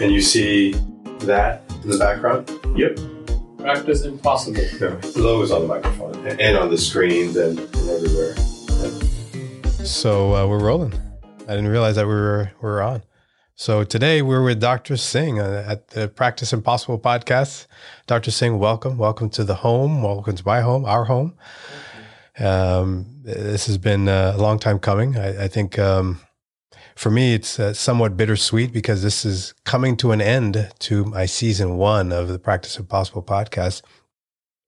And you see that in the background? Yep. Practice impossible. No, the logo's on the microphone and on the screens and, and everywhere. So uh, we're rolling. I didn't realize that we were we were on. So today we're with Dr. Singh uh, at the Practice Impossible podcast. Dr. Singh, welcome. Welcome to the home. Welcome to my home, our home. Um, this has been uh, a long time coming. I, I think um, for me, it's uh, somewhat bittersweet because this is coming to an end to my season one of the Practice Impossible podcast,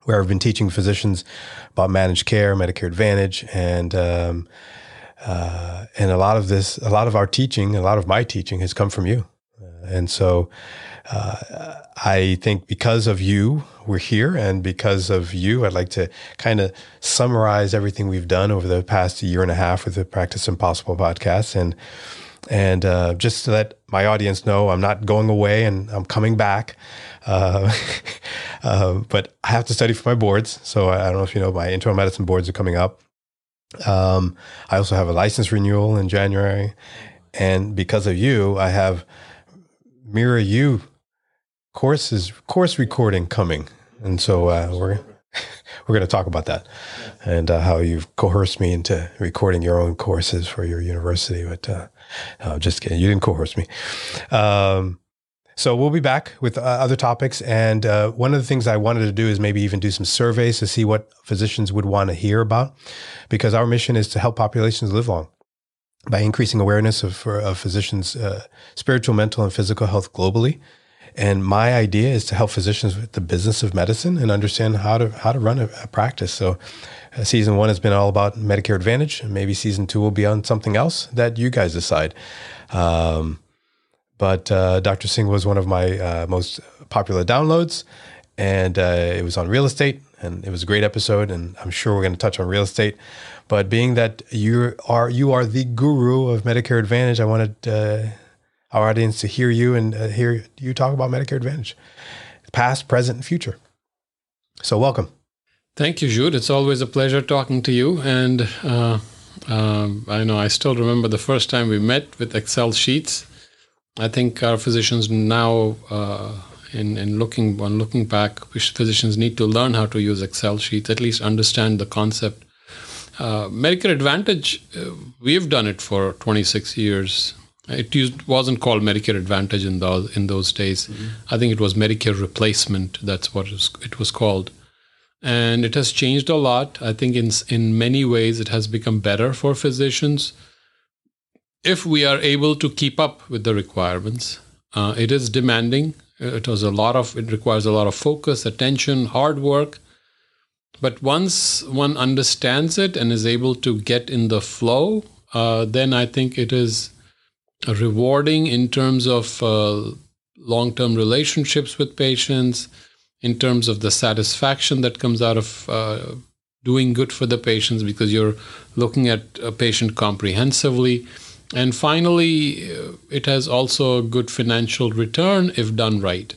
where I've been teaching physicians about managed care, Medicare Advantage, and um, uh, and a lot of this, a lot of our teaching, a lot of my teaching has come from you. Uh, and so uh, I think because of you, we're here. And because of you, I'd like to kind of summarize everything we've done over the past year and a half with the Practice Impossible podcast. And, and uh, just to let my audience know, I'm not going away and I'm coming back. Uh, uh, but I have to study for my boards. So I don't know if you know, my internal medicine boards are coming up. Um, I also have a license renewal in January, and because of you, I have Mirror U courses course recording coming, and so uh, we're we're going to talk about that and uh, how you've coerced me into recording your own courses for your university. But uh, just kidding, you didn't coerce me. Um, so we'll be back with uh, other topics. And uh, one of the things I wanted to do is maybe even do some surveys to see what physicians would want to hear about, because our mission is to help populations live long by increasing awareness of, of physicians' uh, spiritual, mental, and physical health globally. And my idea is to help physicians with the business of medicine and understand how to how to run a, a practice. So, uh, season one has been all about Medicare Advantage. And maybe season two will be on something else that you guys decide. Um, but uh, Dr. Singh was one of my uh, most popular downloads, and uh, it was on real estate, and it was a great episode. And I'm sure we're going to touch on real estate. But being that you are you are the guru of Medicare Advantage, I wanted uh, our audience to hear you and hear you talk about Medicare Advantage, past, present, and future. So welcome. Thank you, Jude. It's always a pleasure talking to you. And uh, I know I still remember the first time we met with Excel sheets I think our physicians now, uh, in, in looking on looking back, physicians need to learn how to use Excel sheets, at least understand the concept. Uh, Medicare Advantage, uh, we've done it for 26 years. It used, wasn't called Medicare Advantage in those in those days. Mm-hmm. I think it was Medicare Replacement. That's what it was, it was called, and it has changed a lot. I think in in many ways it has become better for physicians if we are able to keep up with the requirements, uh, it is demanding. It was a lot of. It requires a lot of focus, attention, hard work. But once one understands it and is able to get in the flow, uh, then I think it is rewarding in terms of uh, long-term relationships with patients, in terms of the satisfaction that comes out of uh, doing good for the patients because you're looking at a patient comprehensively and finally, uh, it has also a good financial return if done right.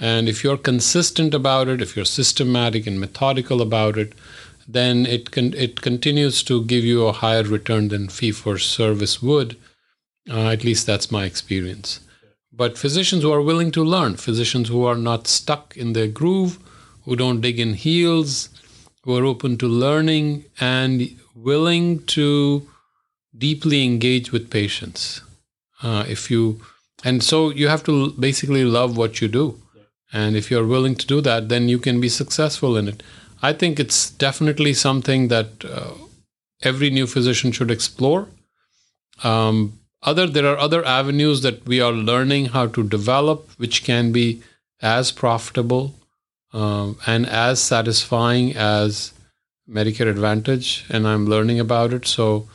And if you're consistent about it, if you're systematic and methodical about it, then it can it continues to give you a higher return than fee for service would. Uh, at least that's my experience. But physicians who are willing to learn, physicians who are not stuck in their groove, who don't dig in heels, who are open to learning and willing to deeply engage with patients. Uh, if you and so you have to basically love what you do, and if you're willing to do that, then you can be successful in it. I think it's definitely something that uh, every new physician should explore. Um, other there are other avenues that we are learning how to develop, which can be as profitable um, and as satisfying as Medicare Advantage, and I'm learning about it. So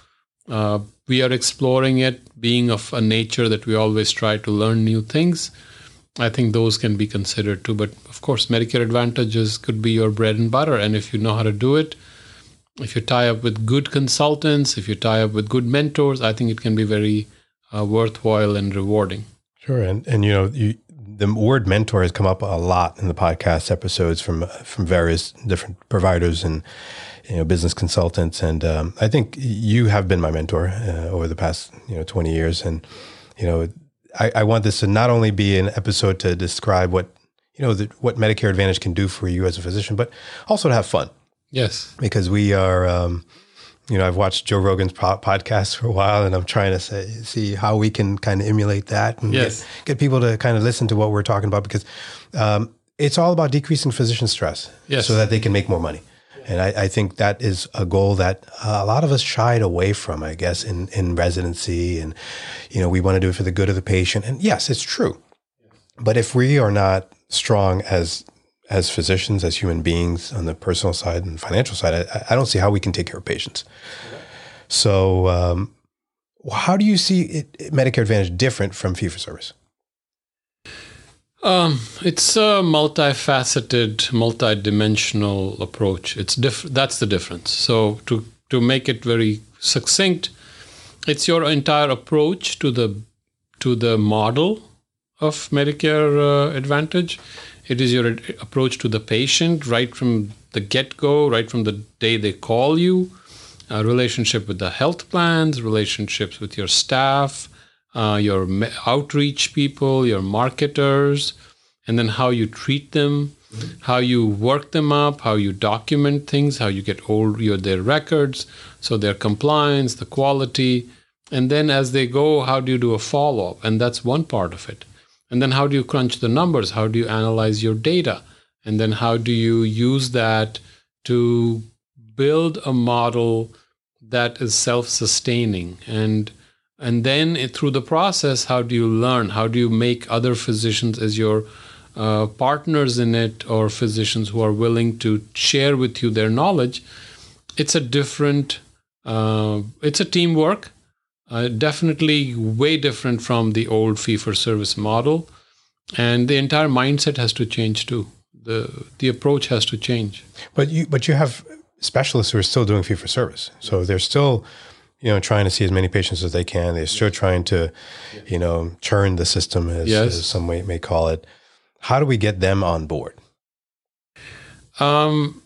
uh, we are exploring it, being of a nature that we always try to learn new things. I think those can be considered too. But of course, Medicare Advantages could be your bread and butter. And if you know how to do it, if you tie up with good consultants, if you tie up with good mentors, I think it can be very uh, worthwhile and rewarding. Sure, and and you know you, the word mentor has come up a lot in the podcast episodes from from various different providers and you know, business consultants. And um, I think you have been my mentor uh, over the past, you know, 20 years. And, you know, I, I want this to not only be an episode to describe what you know the, what Medicare Advantage can do for you as a physician, but also to have fun Yes. because we are. Um, you know, I've watched Joe Rogan's po- podcast for a while, and I'm trying to say, see how we can kind of emulate that and Yes. get, get people to kind of listen to what we're talking about because um, it's all about decreasing physician stress Yes. so that they can make more money. And I, I think that is a goal that uh, a lot of us shied away from, I guess, in, in residency. And, you know, we want to do it for the good of the patient. And yes, it's true. But if we are not strong as as physicians, as human beings on the personal side and financial side, I, I don't see how we can take care of patients. So, um, how do you see it, Medicare Advantage different from fee for service? Um, it's a multifaceted, multidimensional approach. It's diff- That's the difference. So to to make it very succinct, it's your entire approach to the to the model of Medicare uh, Advantage. It is your approach to the patient right from the get go, right from the day they call you, uh, relationship with the health plans, relationships with your staff, uh, your outreach people, your marketers, and then how you treat them, how you work them up, how you document things, how you get all your their records, so their compliance, the quality, and then as they go, how do you do a follow up? And that's one part of it. And then how do you crunch the numbers? How do you analyze your data? And then how do you use that to build a model that is self-sustaining and and then it, through the process how do you learn how do you make other physicians as your uh, partners in it or physicians who are willing to share with you their knowledge it's a different uh, it's a teamwork uh, definitely way different from the old fee for service model and the entire mindset has to change too the the approach has to change But you, but you have specialists who are still doing fee for service, so they're still, you know, trying to see as many patients as they can. They're still trying to, you know, churn the system, as, Yes. as some may, may call it. How do we get them on board? Um,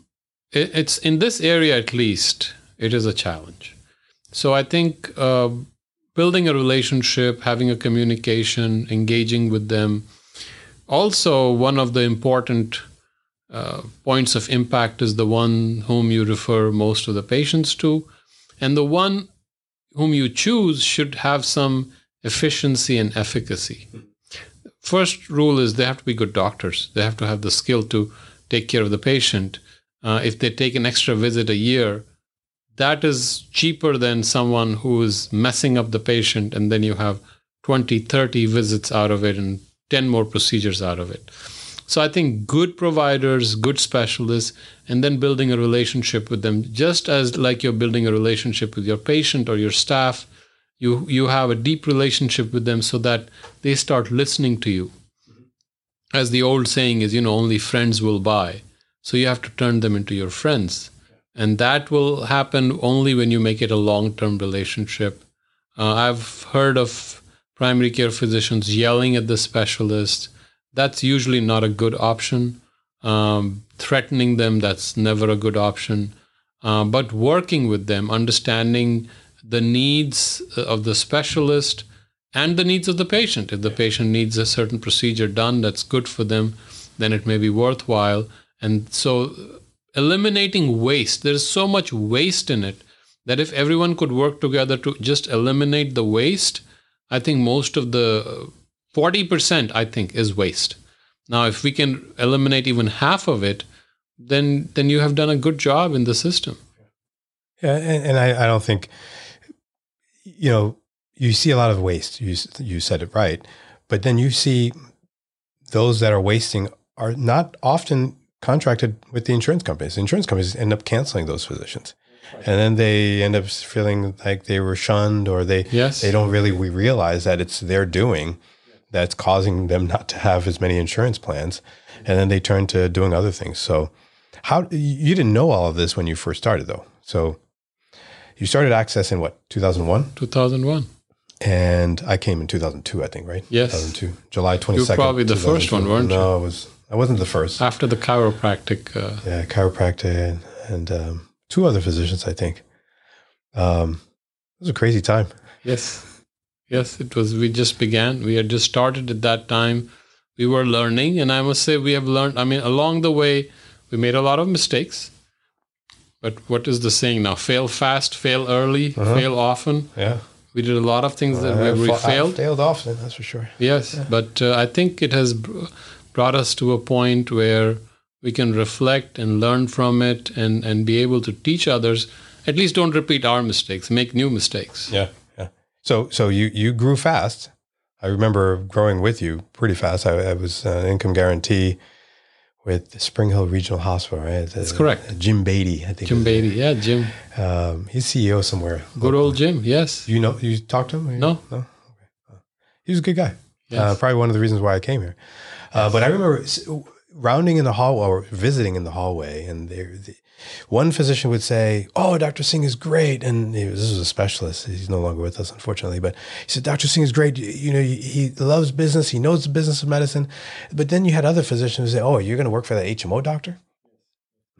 it, it's in this area at least. It is a challenge. So I think uh, building a relationship, having a communication, engaging with them. Also, one of the important uh, points of impact is the one whom you refer most of the patients to, and the one whom you choose should have some efficiency and efficacy. First rule is they have to be good doctors. They have to have the skill to take care of the patient. Uh, if they take an extra visit a year, that is cheaper than someone who is messing up the patient and then you have 20, 30 visits out of it and 10 more procedures out of it. So I think good providers, good specialists, and then building a relationship with them, just as like you're building a relationship with your patient or your staff, you you have a deep relationship with them so that they start listening to you. As the old saying is, you know, only friends will buy. So you have to turn them into your friends. And that will happen only when you make it a long term relationship. Uh, I've heard of primary care physicians yelling at the specialist. That's usually not a good option. Um, threatening them, that's never a good option. Uh, but working with them, understanding the needs of the specialist and the needs of the patient. If the patient needs a certain procedure done that's good for them, then it may be worthwhile. And so, eliminating waste, there's so much waste in it that if everyone could work together to just eliminate the waste, I think most of the uh, 40%, I think, is waste. Now, if we can eliminate even half of it, then then you have done a good job in the system. Yeah, and, and I, I don't think, you know, you see a lot of waste. You you said it right, but then you see those that are wasting are not often contracted with the insurance companies. The insurance companies end up canceling those physicians, and then they end up feeling like they were shunned, or they Yes. they don't really we realize that it's their doing that's causing them not to have as many insurance plans, and then they turn to doing other things. So, how you didn't know all of this when you first started, though. So, you started Access in what 2001, 2001. and I came in 2002, I think, right? Yes. 2002, July 22nd. probably the first one, weren't you? No, I was. I wasn't the first. After the chiropractic. Uh, Yeah, chiropractor and, and um, two other physicians, I think. Um, it was a crazy time. yes. Yes, it was. We just began. We had just started at that time. We were learning, and I must say, we have learned. I mean, along the way, we made a lot of mistakes. But what is the saying now? Fail fast, fail early, fail often. Yeah. We did a lot of things that where we I failed. failed often, that's for sure. Yes, but uh, I think it has brought us to a point where we can reflect and learn from it and, and be able to teach others. At least don't repeat our mistakes, make new mistakes. Yeah, yeah. So, so you you grew fast. I remember growing with you pretty fast. I, I was uh, income guarantee with Spring Hill Regional Hospital, right? That's correct. Jim Beatty, I think. Jim Beatty, yeah, Jim. Um, he's CEO somewhere. Good old Jim, yes. You know, you talked to him? No. no. Okay. He was a good guy. Yes. Uh, probably one of the reasons why I came here. Uh, but I remember rounding in the hallway or visiting in the hallway, and there, the, one physician would say, "Oh, Dr. Singh is great," and he this was a specialist. He's no longer with us, unfortunately. But he said, "Dr. Singh is great. You, you know, he, loves business. He knows the business of medicine." But then you had other physicians who say, "Oh, you're going to work for the HMO doctor."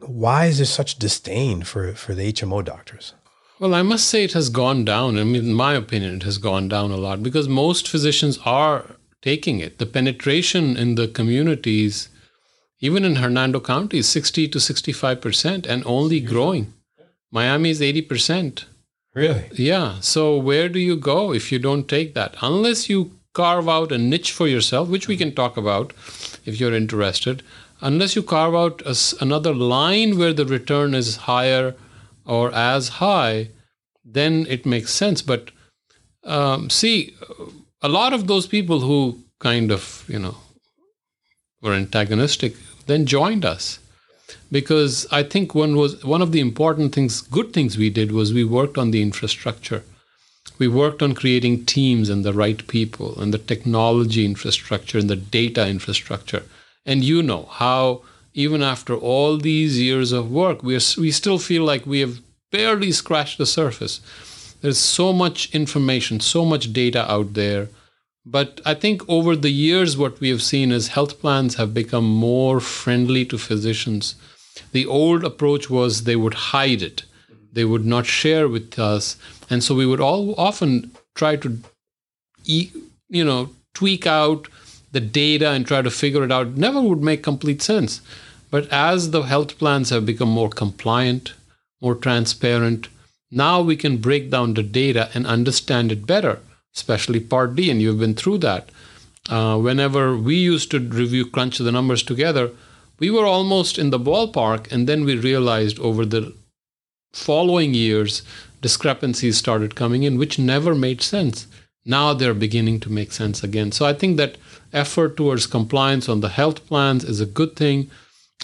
Why is there such disdain for for the HMO doctors? Well, I must say it has gone down. I mean, in my opinion, it has gone down a lot because most physicians are taking it. The penetration in the communities, even in Hernando County, is 60 to 65% and only growing. Miami is 80%. Really? Yeah. So where do you go if you don't take that? Unless you carve out a niche for yourself, which we can talk about if you're interested, unless you carve out a another line where the return is higher or as high, then it makes sense. But um, see, a lot of those people who kind of, you know, were antagonistic then joined us because I think one was one of the important things, good things we did was we worked on the infrastructure. We worked on creating teams and the right people and the technology infrastructure and the data infrastructure. And you know how even after all these years of work, we are, we still feel like we have barely scratched the surface. There's so much information, so much data out there. But I think over the years, what we have seen is health plans have become more friendly to physicians. The old approach was they would hide it, they would not share with us, and so we would all often try to, you know, tweak out the data and try to figure it out. Never would make complete sense. But as the health plans have become more compliant, more transparent, now we can break down the data and understand it better, especially Part D, and you've been through that. Uh, whenever we used to review, crunch the numbers together, we were almost in the ballpark, and then we realized over the following years, discrepancies started coming in, which never made sense. Now they're beginning to make sense again. So I think that effort towards compliance on the health plans is a good thing.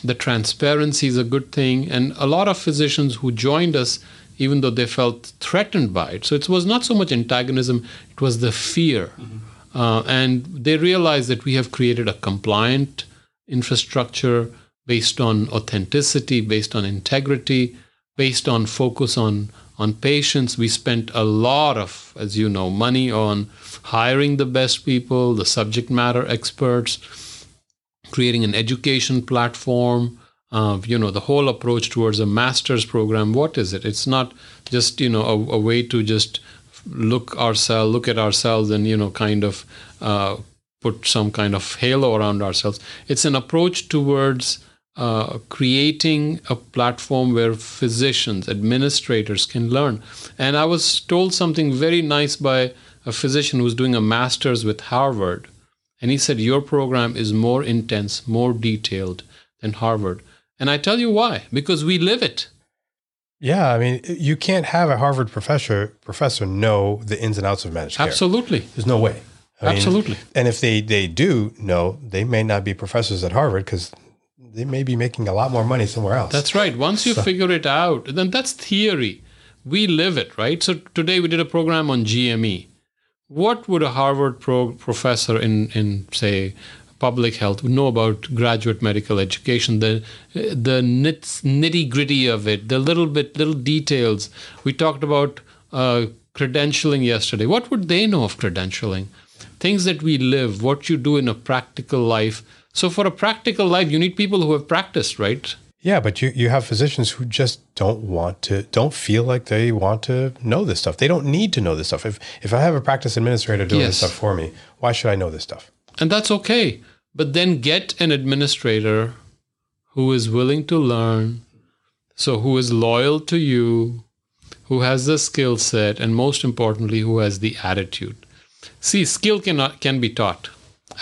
The transparency is a good thing. And a lot of physicians who joined us, even though they felt threatened by it, so it was not so much antagonism, it was the fear. Uh, and they realized that we have created a compliant infrastructure based on authenticity, based on integrity, based on focus on on patients. We spent a lot of, as you know, money on hiring the best people, the subject matter experts, creating an education platform. You know, the whole approach towards a master's program. What is it? It's not just you know a, a way to just look ourselves, look at ourselves, and you know, kind of uh, put some kind of halo around ourselves. It's an approach towards uh, creating a platform where physicians, administrators can learn. And I was told something very nice by a physician who's doing a master's with Harvard. And he said, Your program is more intense, more detailed than Harvard. And I tell you why because we live it. Yeah, I mean, you can't have a Harvard professor professor know the ins and outs of managed care. Absolutely. There's no way. I mean, Absolutely. and if they they do know, they may not be professors at Harvard because they may be making a lot more money somewhere else. That's right. Once you figure it out, then that's theory. We live it, right? So today we did a program on GME. What would a Harvard pro- professor in, in say public health we know about graduate medical education? The the nitty gritty of it, the little bit little details. We talked about uh, credentialing yesterday. What would they know of credentialing? Things that we live, what you do in a practical life. So for a practical life, you need people who have practiced, right? Yeah, but you, you have physicians who just don't want to, don't feel like they want to know this stuff. They don't need to know this stuff. If if I have a practice administrator doing this stuff for me, why should I know this stuff? And that's okay. But then get an administrator who is willing to learn, so who is loyal to you, who has the skill set, and most importantly, who has the attitude. See, skill cannot can be taught.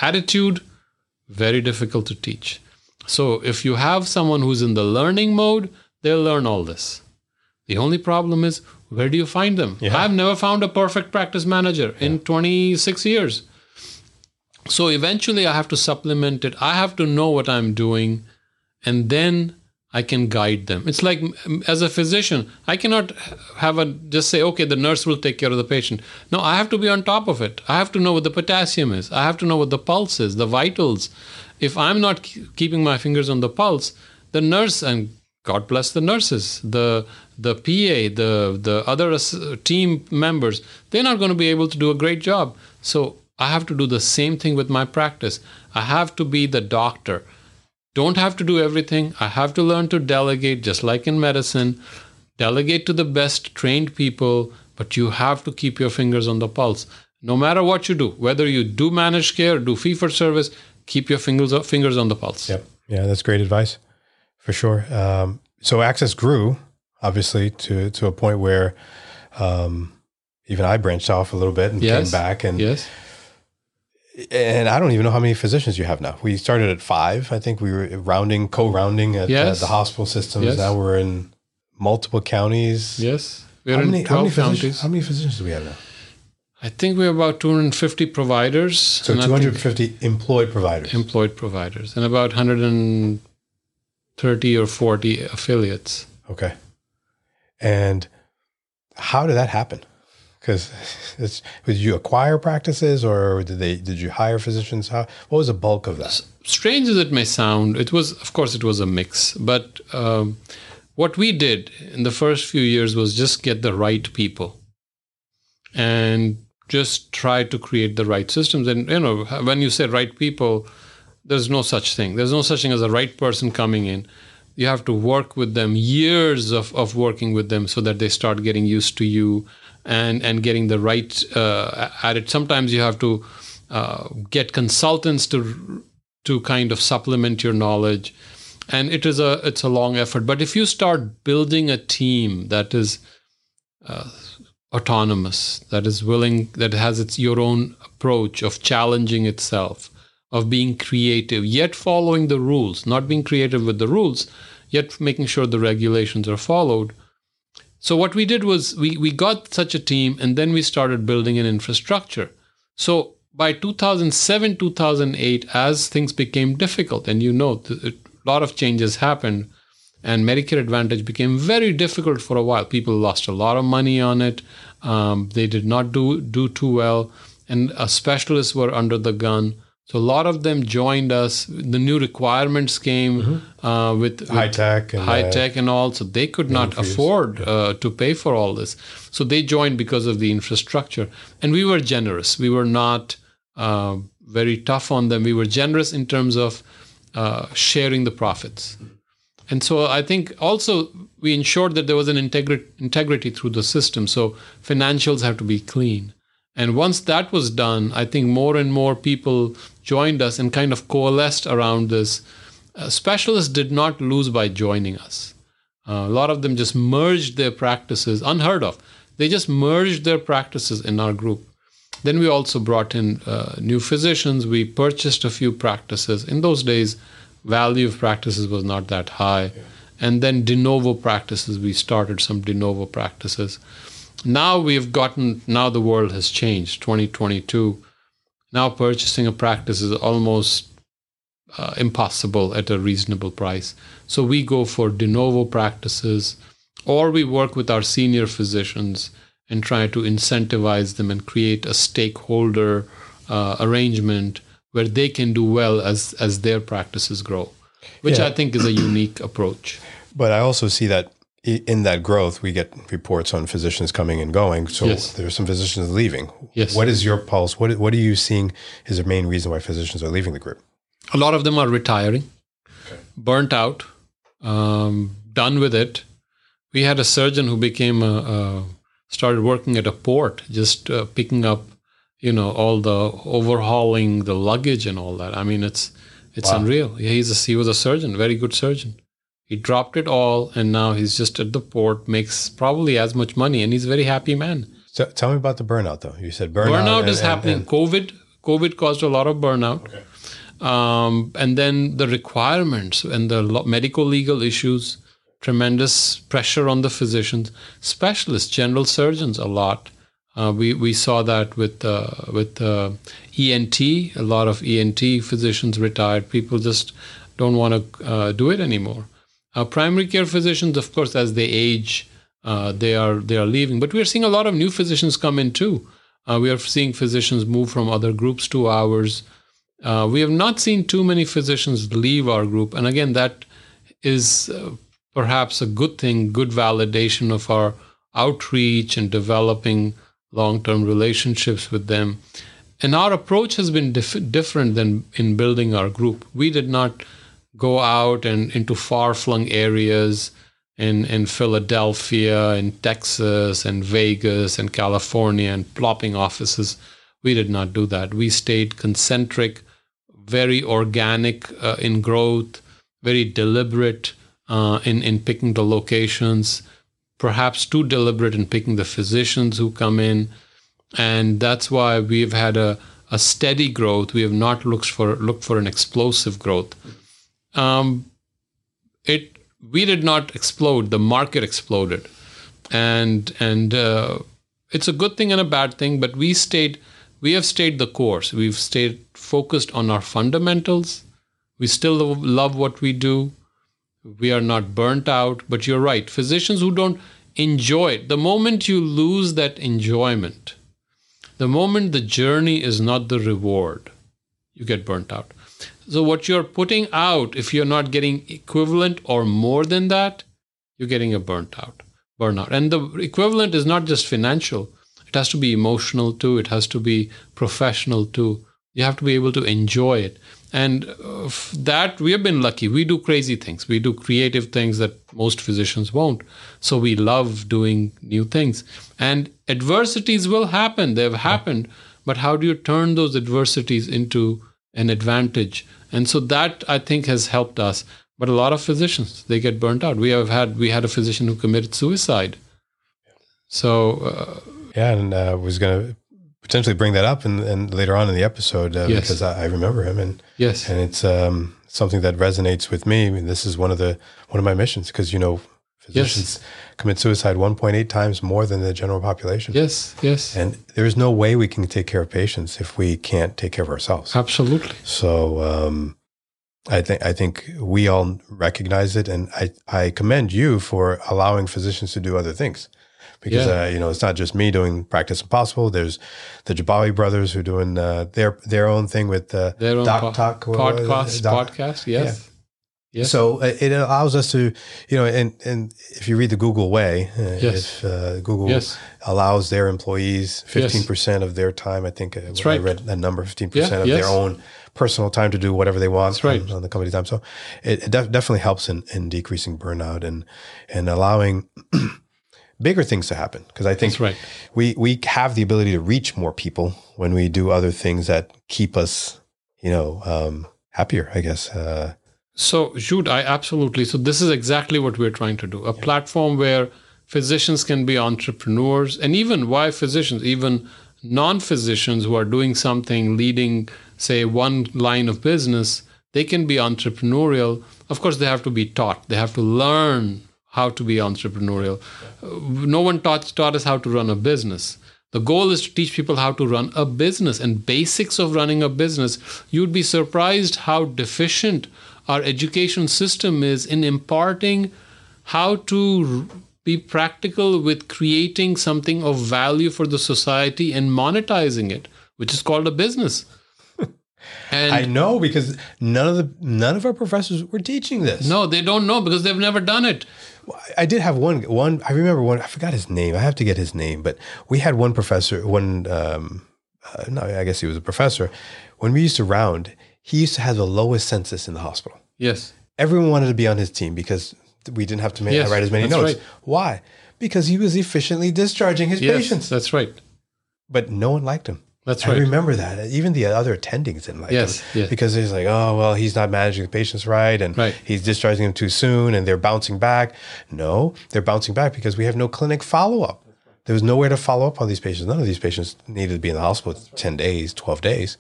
Attitude, very difficult to teach. So if you have someone who's in the learning mode, they'll learn all this. The only problem is where do you find them? Yeah. I've never found a perfect practice manager in 26 years. So eventually I have to supplement it. I have to know what I'm doing and then I can guide them. It's like as a physician, I cannot have a just say, okay, the nurse will take care of the patient. No, I have to be on top of it. I have to know what the potassium is. I have to know what the pulse is, the vitals. If I'm not keeping my fingers on the pulse, the nurse and God bless the nurses, the the PA, the the other team members, they're not going to be able to do a great job. So I have to do the same thing with my practice. I have to be the doctor. Don't have to do everything. I have to learn to delegate, just like in medicine. Delegate to the best trained people, but you have to keep your fingers on the pulse. No matter what you do, whether you do managed care, do fee for service, keep your fingers fingers on the pulse. Yep. Yeah, that's great advice for sure. Um, so access grew obviously to to a point where um, even I branched off a little bit and Yes. came back and Yes. And I don't even know how many physicians you have now. We started at five. I think we were rounding, co-rounding at uh, the hospital systems. Yes. Now we're in multiple counties. Yes. We're How in many, how, many 12 physicians, counties. how many physicians do we have now? I think we're about 250 providers. So and I think 250 employed providers. employed providers and about 130 or 40 affiliates. Okay. And how did that happen? Because it's did you acquire practices or did they did you hire physicians? How what was the bulk of that? Strange as it may sound, it was, of course, it was a mix. But um, what we did in the first few years was just get the right people and just try to create the right systems. And, you know, when you say right people, there's no such thing. There's no such thing as a right person coming in. You have to work with them, years of, of working with them so that they start getting used to you and, and getting the right uh, at it. Sometimes you have to uh, get consultants to to kind of supplement your knowledge and it is a it's a long effort but if you start building a team that is uh, autonomous that is willing that has its your own approach of challenging itself of being creative yet following the rules not being creative with the rules yet making sure the regulations are followed so what we did was we we got such a team and then we started building an infrastructure. So by 2007 2008 as things became difficult and you know a lot of changes happened and medicare advantage became very difficult for a while. People lost a lot of money on it. Um, they did not do do too well. And uh, specialists were under the gun so a lot of them joined us the new requirements came uh, with, High with tech and high uh, tech and all so they could not fees. afford uh, to pay for all this. So they joined because of the infrastructure. And we were generous. We were not uh, very tough on them. We were generous in terms of uh, sharing the profits. And so i think also we ensured that there was an integri- integrity through the system. So financials have to be clean. And once that was done i think more and more people joined us and kind of coalesced around this uh, specialists did not lose by joining us uh, a lot of them just merged their practices, unheard of. They just merged their practices in our group. Then we also brought in uh, new physicians. We purchased a few practices. In those days, value of practices was not that high. And then de novo practices, we started some de novo practices. Now we've gotten, now the world has changed, 2022. Now purchasing a practice is almost uh, impossible at a reasonable price. So we go for de novo practices, or we work with our senior physicians and try to incentivize them and create a stakeholder uh, arrangement where they can do well as as their practices grow, which Yeah. I think is a unique approach. But I also see that in that growth, we get reports on physicians coming and going. So Yes. there's some physicians leaving. Yes. What is your pulse? What What are you seeing is the main reason why physicians are leaving the group? A lot of them are retiring, burnt out, um, done with it. We had a surgeon who became a, a started working at a port, just uh, picking up, you know, all the overhauling the luggage and all that. I mean, it's it's Wow. unreal. Yeah, he's a, he was a surgeon, very good surgeon. He dropped it all, and now he's just at the port, makes probably as much money, and he's a very happy man. So tell me about the burnout, though. You said burnout. Burnout, and- is and- happening. and- COVID, COVID caused a lot of burnout. Um, and then the requirements and the medical legal issues, tremendous pressure on the physicians, specialists, general surgeons, a lot. Uh, we we saw that with uh, with uh, ENT. A lot of ENT physicians retired. People just don't want to uh, do it anymore. Uh, primary care physicians, of course, as they age, uh, they are they are leaving. But we are seeing a lot of new physicians come in too. Uh, we are seeing physicians move from other groups to ours. Uh, we have not seen too many physicians leave our group, and again, that is uh, perhaps a good thing, good validation of our outreach and developing long-term relationships with them. And our approach has been dif- different than in building our group. We did not go out and into far-flung areas in, in Philadelphia, in Texas, and Vegas, and California, and plopping offices. We did not do that. We stayed concentric, very organic uh, in growth, very deliberate uh, in, in picking the locations, perhaps too deliberate in picking the physicians who come in. And that's why we've had a, a steady growth. We have not looked for looked for an explosive growth. Um, it we did not explode. The market exploded, and and uh, it's a good thing and a bad thing. But we stayed. We have stayed the course. We've stayed focused on our fundamentals. We still love what we do. We are not burnt out. But you're right. Physicians who don't enjoy it, the moment you lose that enjoyment, the moment the journey is not the reward, you get burnt out. So, what you're putting out, if you're not getting equivalent or more than that, you're getting a burnt out, burnout. And the equivalent is not just financial, it has to be emotional too, it has to be professional too. You have to be able to enjoy it. And uh, that we have been lucky. We do crazy things, we do creative things that most physicians won't. So, we love doing new things. And adversities will happen, they've happened. But how do you turn those adversities into an advantage. And so that I think has helped us. But a lot of physicians, they get burnt out. We have had we had a physician who committed suicide. So uh, Yeah, and uh, was going to potentially bring that up and, and later on in the episode uh, Yes. because I, I remember him and yes, and it's um, something that resonates with me. I mean, this is one of the one of my missions because you know physicians commit suicide 1.8 times more than the general population. yes, yes, And there is no way we can take care of patients if we can't take care of ourselves. absolutely. So um, I think I think we all recognize it, and I I commend you for allowing physicians to do other things. Because Yeah. uh, you know it's not just me doing practice impossible. There's the Jabawi brothers who are doing uh, their their own thing with uh, Their own Doc po- Talk it? podcast, Doc- podcast. Yes, yes. So uh, it allows us to, you know, and and if you read the Google way, uh, Yes. if uh, Google yes, allows their employees fifteen percent of their time, I think uh, That's I read that number, fifteen percent Yeah, of yes. their own personal time to do whatever they want That's right. on, on the company time. So it, it def- definitely helps in, in decreasing burnout and and allowing bigger things to happen. Because I think right. we we have the ability to reach more people when we do other things that keep us, you know, um, happier. I guess. Uh, So, Jude, I absolutely. So, this is exactly what we're trying to do a platform where physicians can be entrepreneurs, and even why physicians, even non physicians who are doing something, leading, say, one line of business, they can be entrepreneurial. Of course, they have to be taught, they have to learn how to be entrepreneurial. Uh, No one taught, taught us how to run a business. The goal is to teach people how to run a business and basics of running a business. You'd be surprised how deficient our education system is in imparting how to be practical with creating something of value for the society and monetizing it, which is called a business. And I know because none of the none of our professors were teaching this. no, they don't know because they've never done it. I did have one. One I remember one. I forgot his name. I have to get his name. But we had one professor. One, um, uh, no, I guess he was a professor. When we used to round, he used to have the lowest census in the hospital. Yes. everyone wanted to be on his team because we didn't have to make, Yes, write as many notes. right. Why? Because he was efficiently discharging his Yes, patients, that's right. but no one liked him. That's right. I remember that. Even the other attendings didn't like Yes, him yes. because he's like, oh well, he's not managing the patients right, and Right. he's discharging them too soon, and they're bouncing back. No, they're bouncing back because we have no clinic follow up. There was nowhere to follow up on these patients. None of these patients needed to be in the hospital ten days, twelve days.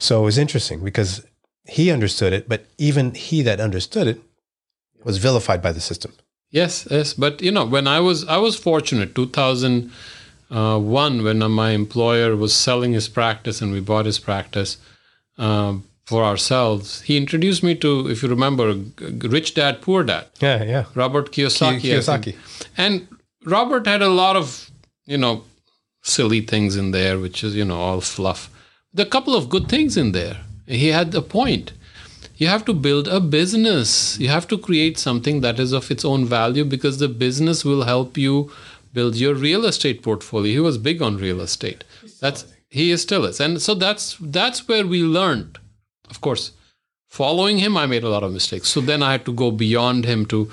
So it was interesting because he understood it, but even he that understood it was vilified by the system. Yes, yes, but you know, when I was I was fortunate, 2001, when my employer was selling his practice and we bought his practice um, for ourselves. He introduced me to, if you remember, Rich Dad Poor Dad, Yeah, yeah. Robert Kiyosaki. Ki- Kiyosaki. And Robert had a lot of, you know, silly things in there, which is, you know, all fluff. There are a couple of good things in there. He had a point. You have to build a business. You have to create something that is of its own value because the business will help you build your real estate portfolio. He was big on real estate. That's he is still is. And so that's that's where we learned. Of course, following him, I made a lot of mistakes. So then I had to go beyond him to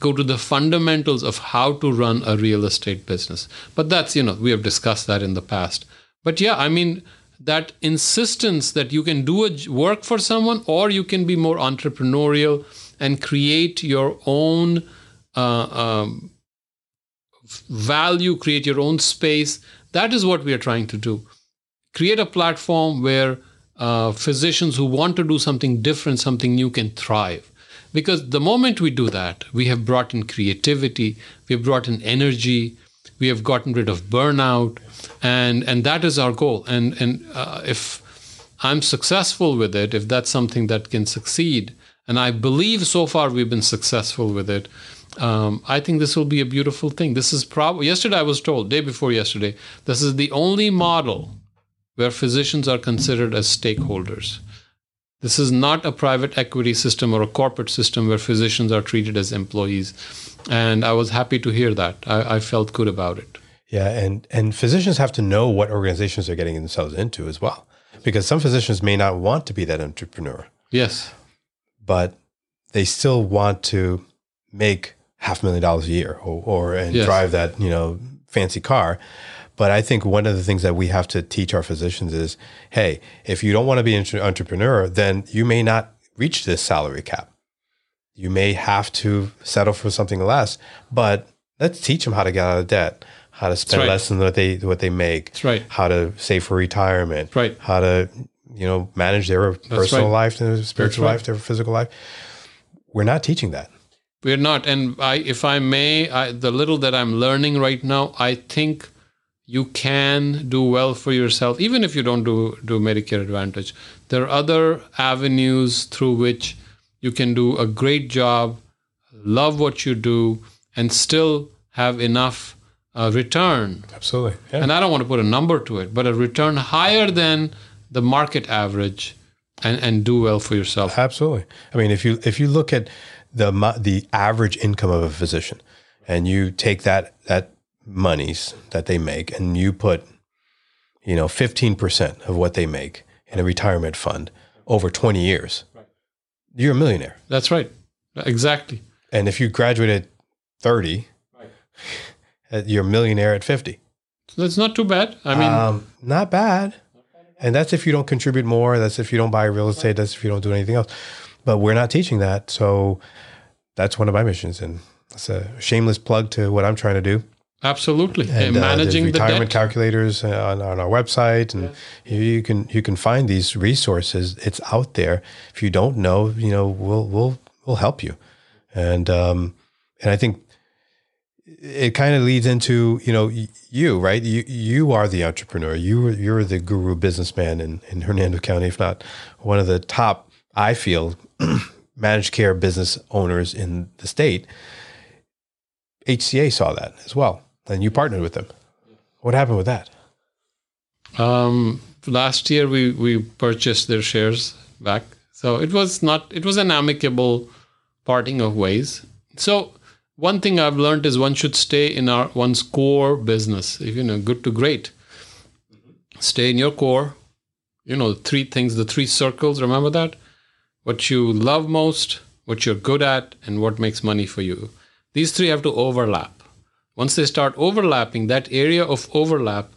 go to the fundamentals of how to run a real estate business. But that's, you know, we have discussed that in the past. But yeah, I mean, that insistence that you can do a work for someone or you can be more entrepreneurial and create your own uh, um, value, create your own space. That is what we are trying to do. Create a platform where uh, physicians who want to do something different, something new, can thrive. Because the moment we do that, we have brought in creativity, we have brought in energy, we have gotten rid of burnout, and and that is our goal. And and uh, if I'm successful with it, if that's something that can succeed, and I believe so far we've been successful with it, um, I think this will be a beautiful thing. This is probably yesterday I was told, day before yesterday, this is the only model where physicians are considered as stakeholders. This is not a private equity system or a corporate system where physicians are treated as employees. And I was happy to hear that. I, I felt good about it. Yeah, and and physicians have to know what organizations they're getting themselves into as well, because some physicians may not want to be that entrepreneur, Yes. but they still want to make half a million dollars a year or, or and Yes. drive that you know fancy car. But I think one of the things that we have to teach our physicians is, hey, if you don't want to be an entrepreneur, then you may not reach this salary cap. You may have to settle for something less. But let's teach them how to get out of debt, how to spend right. less than what they what they make, That's right. how to save for retirement, Right. how to you know manage their personal right. life, their spiritual right. life, their physical life. We're not teaching that. We're not. And I, if I may, I, the little that I'm learning right now, I think you can do well for yourself, even if you don't do, do Medicare Advantage. There are other avenues through which you can do a great job, love what you do, and still have enough uh, return. Absolutely. Yeah. And I don't want to put a number to it, but a return higher than the market average and, and do well for yourself. Absolutely. I mean, if you if you look at the the average income of a physician, and you take that that monies that they make, and you put, you know, fifteen percent of what they make in a retirement fund over twenty years, you're a millionaire. That's right. Exactly. And if you graduate at thirty, uh, you're a millionaire at fifty. That's not too bad. I mean, um, not bad. And that's if you don't contribute more. That's if you don't buy real estate. That's if you don't do anything else. But we're not teaching that. So that's one of my missions. And that's a shameless plug to what I'm trying to do. Absolutely. And uh, Managing retirement calculators uh, on, on our website, and you, you can you can find these resources. It's out there. If you don't know, you know, we'll we'll we'll help you. And um, and I think it kind of leads into you know you right you you are the entrepreneur you you're the guru businessman in, in Hernando County if not one of the top I feel managed care business owners in the state HCA saw that as well and you partnered with them what happened with that Um, last year we we purchased their shares back, so it was not. It was an amicable parting of ways. So one thing I've learned is one should stay in our one's core business. If you know, good to great. Stay in your core. You know, the three things, the three circles. Remember that. What you love most, what you're good at, and what makes money for you. These three have to overlap. Once they start overlapping, that area of overlap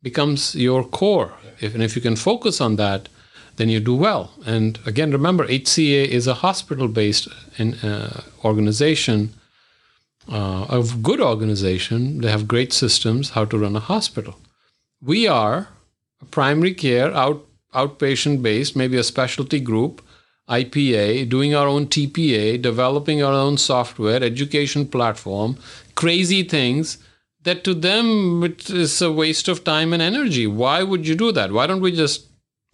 becomes your core. If, and if you can focus on that, then you do well. And again, remember, HCA is a hospital based uh, organization, uh, a good organization. They have great systems how to run a hospital. We are a primary care, out, outpatient based, maybe a specialty group, IPA, doing our own TPA, developing our own software, education platform, crazy things that to them it is a waste of time and energy. Why would you do that? Why don't we just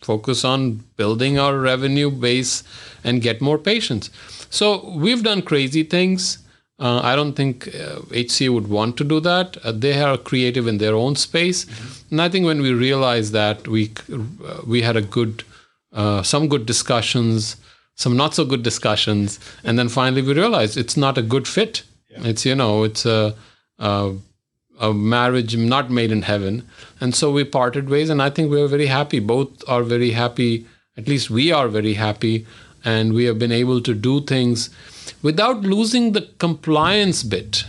focus on building our revenue base and get more patients. So we've done crazy things. Uh, I don't think uh, HCA would want to do that. Uh, they are creative in their own space, mm-hmm. and I think when we realized that, we uh, we had a good, uh, some good discussions, some not so good discussions, and then finally we realized it's not a good fit. Yeah. It's you know it's a, a a marriage not made in heaven. And so we parted ways, and I think we are very happy. Both are very happy, at least we are very happy, and we have been able to do things without losing the compliance bit.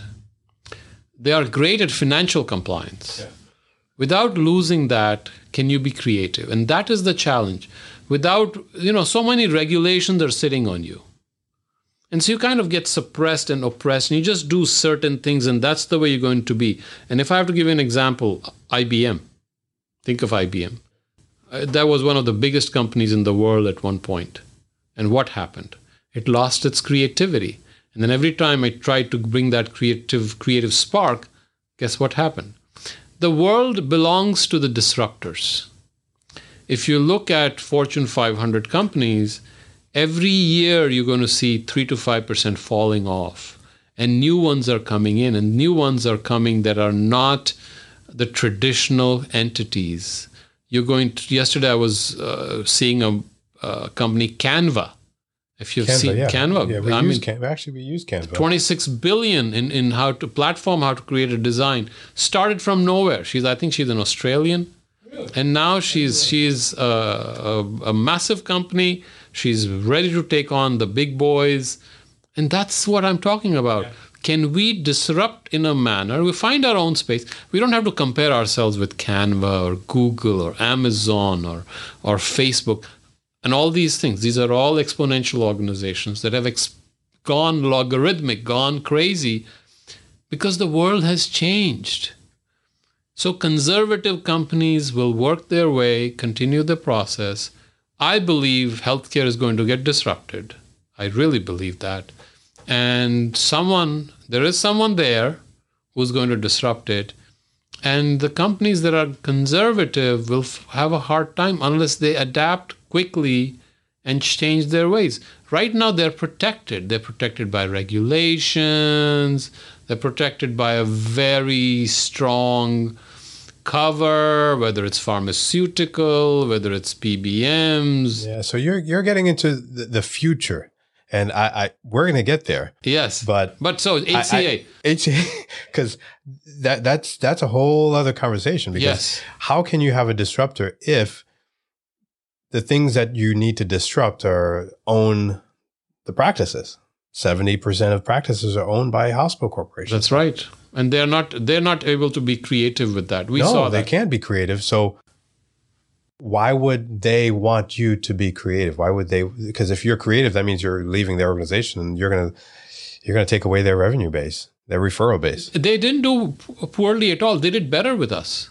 They are great at financial compliance. Yeah. Without losing that, can you be creative? And that is the challenge. Without, you know, so many regulations are sitting on you and so you kind of get suppressed and oppressed, and you just do certain things, and that's the way you're going to be. And if I have to give you an example, IBM, think of IBM. Uh, that was one of the biggest companies in the world at one point. And what happened? It lost its creativity. And then every time I tried to bring that creative creative spark, guess what happened? The world belongs to the disruptors. If you look at Fortune 500 companies, every year you're going to see 3 to 5% falling off. And new ones are coming in and new ones are coming that are not the traditional entities. You're going to yesterday i was uh, seeing a, a, company canva. If you've canva, seen yeah. canva yeah, we I use mean, Canva. actually we use canva. 26 billion in, in how to platform how to create a design. Started from nowhere. She's i think she's an australian. Really? and now she's she's a, a, a massive company She's ready to take on the big boys. And that's what I'm talking about. Yeah. Can we disrupt in a manner? We find our own space. We don't have to compare ourselves with Canva or Google or Amazon or, or Facebook and all these things. These are all exponential organizations that have ex- gone logarithmic, gone crazy because the world has changed. So conservative companies will work their way, continue the process, I believe healthcare is going to get disrupted. I really believe that. And someone, there is someone there who's going to disrupt it. And the companies that are conservative will f- have a hard time unless they adapt quickly and change their ways. Right now, they're protected. They're protected by regulations, they're protected by a very strong cover, whether it's pharmaceutical, whether it's PBMs. Yeah, so you're you're getting into the, the future, and I, I we're going to get there. Yes, but but so HCA, HCA, because that that's that's a whole other conversation. Because yes. how can you have a disruptor if the things that you need to disrupt are own the practices? Seventy percent of practices are owned by hospital corporations. That's right and they're not they're not able to be creative with that. We no, saw that. they can't be creative. So why would they want you to be creative? Why would they? Because if you're creative, that means you're leaving their organization, and you're gonna you're gonna take away their revenue base, their referral base. They didn't do poorly at all. They did better with us.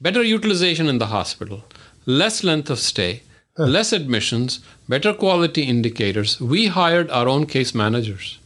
Better utilization in the hospital, less length of stay, huh. less admissions, better quality indicators. We hired our own case managers.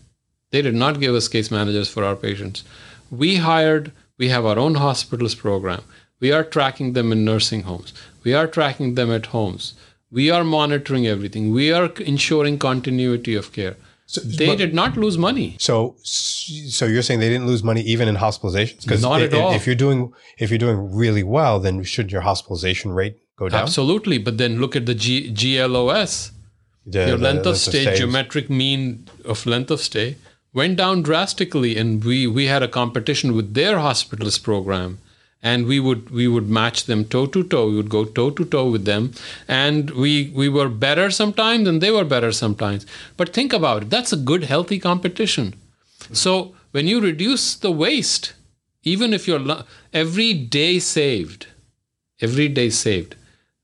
They did not give us case managers for our patients we hired, we have our own hospitals program. We are tracking them in nursing homes. We are tracking them at homes. We are monitoring everything. We are ensuring continuity of care. So, they but, did not lose money. So, so you're saying they didn't lose money even in hospitalizations? Because not if, at all. If you're doing if you're doing really well, then shouldn't your hospitalization rate go down? Absolutely. But then look at the G, GLOS. The, your length the, of stay, geometric mean of length of stay went down drastically and we, we had a competition with their hospitalist program and we would we would match them toe to toe. We would go toe to toe with them, and we we were better sometimes, and they were better sometimes. But think about it. That's a good, healthy competition. So when you reduce the waste, even if you're every day saved, every day saved.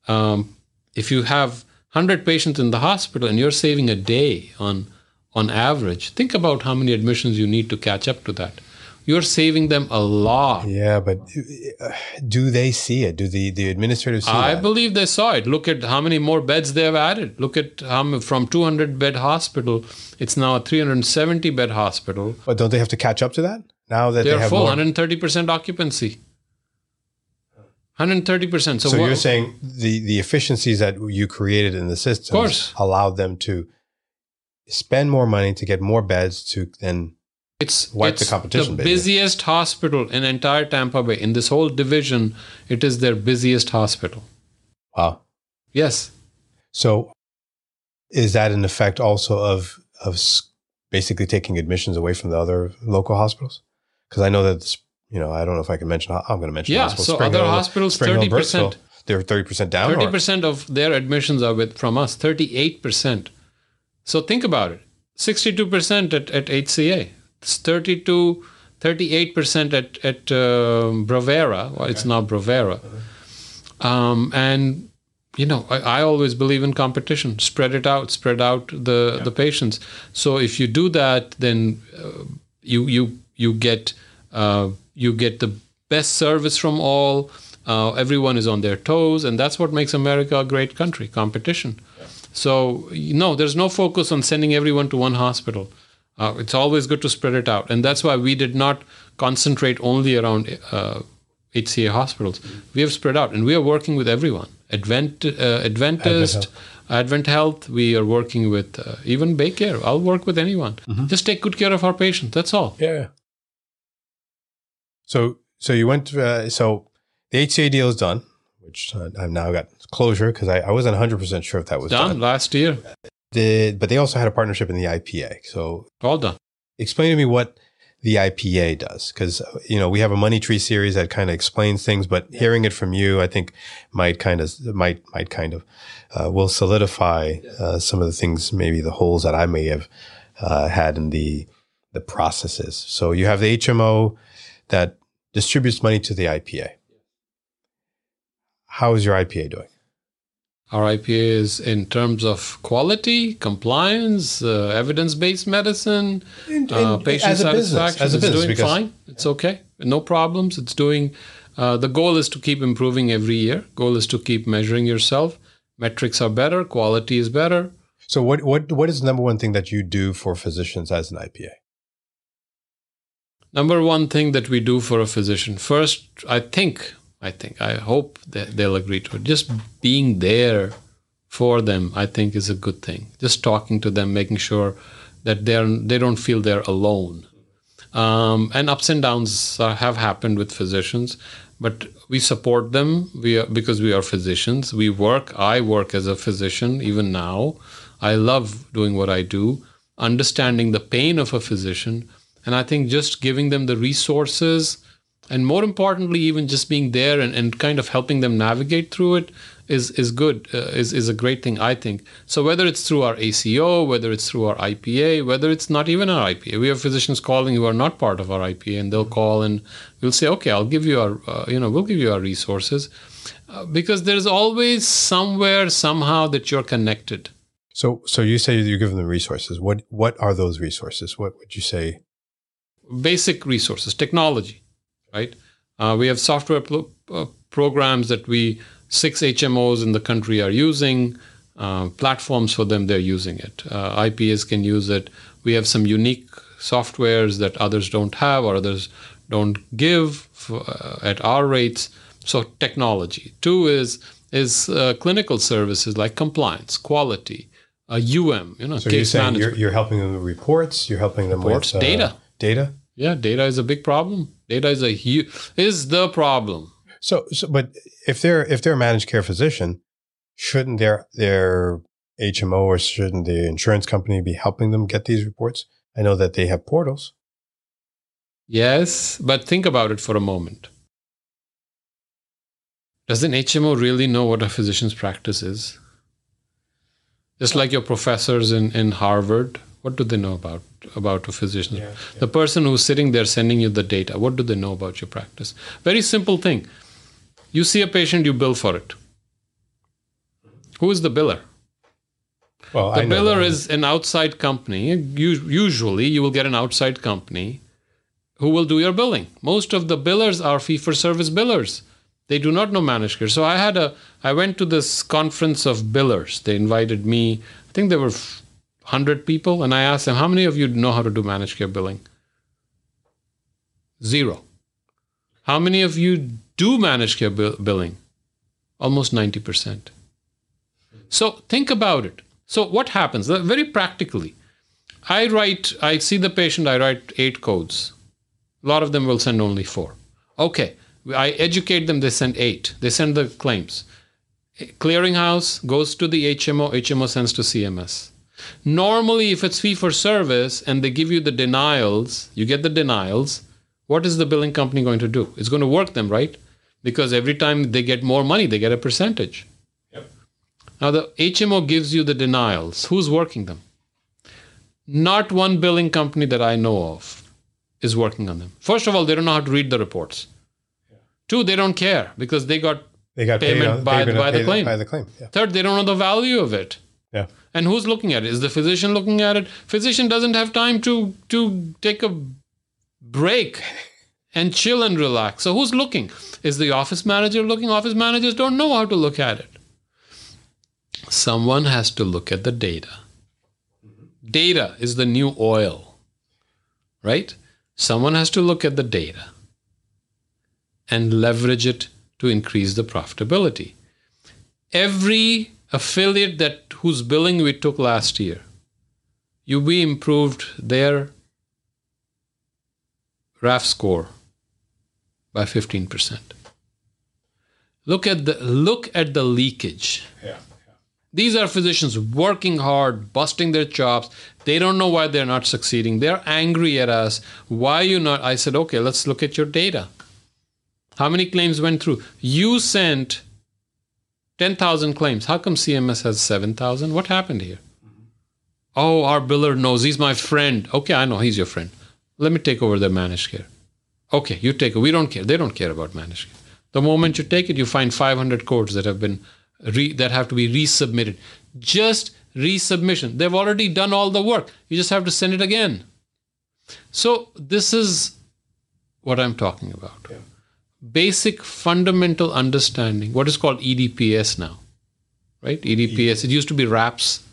Um, if you have 100 patients in the hospital and you're saving a day on on average, think about how many admissions you need to catch up to that you're saving them a lot. Yeah, but uh, do they see it? Do the the administrators see it? I that? believe they saw it. Look at how many more beds they have added. Look at how from 200 bed hospital, it's now a 370 bed hospital. But don't they have to catch up to that now that they're they have full, more? 130 percent occupancy. 130 percent. So, so you're saying the the efficiencies that you created in the system allowed them to spend more money to get more beds to then it's wipe it's the competition. The busiest hospital in entire Tampa Bay. In this whole division, it is their busiest hospital. Wow. Yes. So, is that an effect also of of basically taking admissions away from the other local hospitals? Because I know that you know I don't know if I can mention. I'm going to mention. Yeah. So Spring other Hill, hospitals, thirty percent. They're thirty percent down. Thirty percent of their admissions are with from us. Thirty-eight percent. So think about it. Sixty-two percent at at HCA. It's 32, 38% at, at uh, Brovera. Well, okay. it's now Bravera. Um, and, you know, I, I, always believe in competition. Spread it out, spread out the, yeah. the patients. So if you do that, then uh, you, you, you, get, uh, you get the best service from all. Uh, everyone is on their toes. And that's what makes America a great country competition. So, no, there's no focus on sending everyone to one hospital. Uh, it's always good to spread it out. And that's why we did not concentrate only around uh, HCA hospitals. We have spread out and we are working with everyone. Advent, uh, Adventist, Advent Health. we are working with uh, even Baycare. I'll work with anyone. Mm-hmm. Just take good care of our patients. That's all. Yeah. So, so you went, uh, so the HCA deal is done, which uh, I've now got closure because I, I wasn't 100% sure if that was done. done. last year did, but they also had a partnership in the IPA. So all done. Explain to me what the IPA does, because you know we have a money tree series that kind of explains things, but hearing it from you, I think might kind of might might kind of uh, will solidify uh, some of the things, maybe the holes that I may have uh, had in the the processes. So you have the HMO that distributes money to the IPA. How is your IPA doing? Our IPA is in terms of quality, compliance, uh, evidence-based medicine, and, and uh, patient satisfaction. Business, it's doing fine. It's okay. No problems. It's doing. Uh, the goal is to keep improving every year. Goal is to keep measuring yourself. Metrics are better. Quality is better. So, what what what is the number one thing that you do for physicians as an IPA? Number one thing that we do for a physician. First, I think I think. I hope that they'll agree to it. Just being there for them, I think, is a good thing. Just talking to them, making sure that they're they don't feel they're alone. Um, and ups and downs uh, have happened with physicians, but we support them. We are, because we are physicians. We work. I work as a physician even now. I love doing what I do, understanding the pain of a physician, and I think just giving them the resources and more importantly even just being there and, and kind of helping them navigate through it is is good uh, is is a great thing i think. So whether it's through our aco whether it's through our ipa whether it's not even our ipa we have physicians calling who are not part of our ipa and they'll call and we'll say okay i'll give you our uh, you know we'll give you our resources. Uh, because there's always somewhere somehow that you're connected. So so you say you're giving them resources. What what are those resources? What would you say? Basic resources technology right? Uh, we have software uh, programs that we six HMOs in the country are using. Uh, platforms for them, they're using it. Uh, IPAs can use it. We have some unique softwares that others don't have or others don't give for, uh, at our rates. So technology. Two is is uh, clinical services like compliance, quality, UM. You know, so you're saying you're, you're, helping them with reports. You're helping them reports, with data. Data. Yeah, data is a big problem. Data is a huge is the problem. So, so, but if they're if they're a managed care physician, shouldn't their their HMO or shouldn't the insurance company be helping them get these reports? I know that they have portals. Yes, but think about it for a moment. Does an HMO really know what a physician's practice is? Just like your professors in, in Harvard, what do they know about about a physician? Yeah, The person who's sitting there sending you the data, what do they know about your practice? Very simple thing. You see a patient, you bill for it. Who is the biller? Well, The I know biller that. is an outside company. Usually, you will get an outside company who will do your billing. Most of the billers are fee for service billers. They do not know managed care. So I had a I went to this conference of billers. They invited me. I think there were 100 people and I asked them, "How many of you know how to do managed care billing?" Zero. How many of you do managed care bill- billing? Almost 90%. So think about it. So what happens? Very practically, I write, I see the patient, I write eight codes. A lot of them will send only four. Okay, I educate them, they send eight. They send the claims. Clearinghouse goes to the HMO, HMO sends to CMS. Normally, if it's fee for service and they give you the denials, you get the denials, what is the billing company going to do? It's going to work them, right? Because every time they get more money, they get a percentage. Now, the HMO gives you the denials. Who's working them? Not one billing company that I know of is working on them. First of all, they don't know how to read the reports. Two, they don't care because they got. they got payment paid on, by- they're gonna by the claim. By the claim. Yeah. Third, they don't know the value of it. Yeah. And who's looking at it? Is the physician looking at it? Physician doesn't have time to to take a break and chill and relax. So who's looking? Is the office manager looking? Office managers don't know how to look at it. Someone has to look at the data. Data is the new oil, right? Someone has to look at the data and leverage it to increase the profitability. Every affiliate that whose billing we took last year, UB improved their RAF score by 15%. Look at the look at the leakage. Yeah. These are physicians working hard, busting their chops. They don't know why they're not succeeding. They're angry at us. Why you not? I said, okay, let's look at your data. How many claims went through? You sent 10,000 claims. How come CMS has 7,000? What happened here? Oh, our biller knows. He's my friend. Okay, I know he's your friend. Let me take over the managed care. Okay, you take it. We don't care. They don't care about managed care. The moment you take it, you find 500 codes that have been re, that have to be resubmitted. Just resubmission. They've already done all the work. You just have to send it again. So this is what I'm talking about. Basic fundamental understanding. What is called EDPS now, right? EDPS. It used to be RAPS.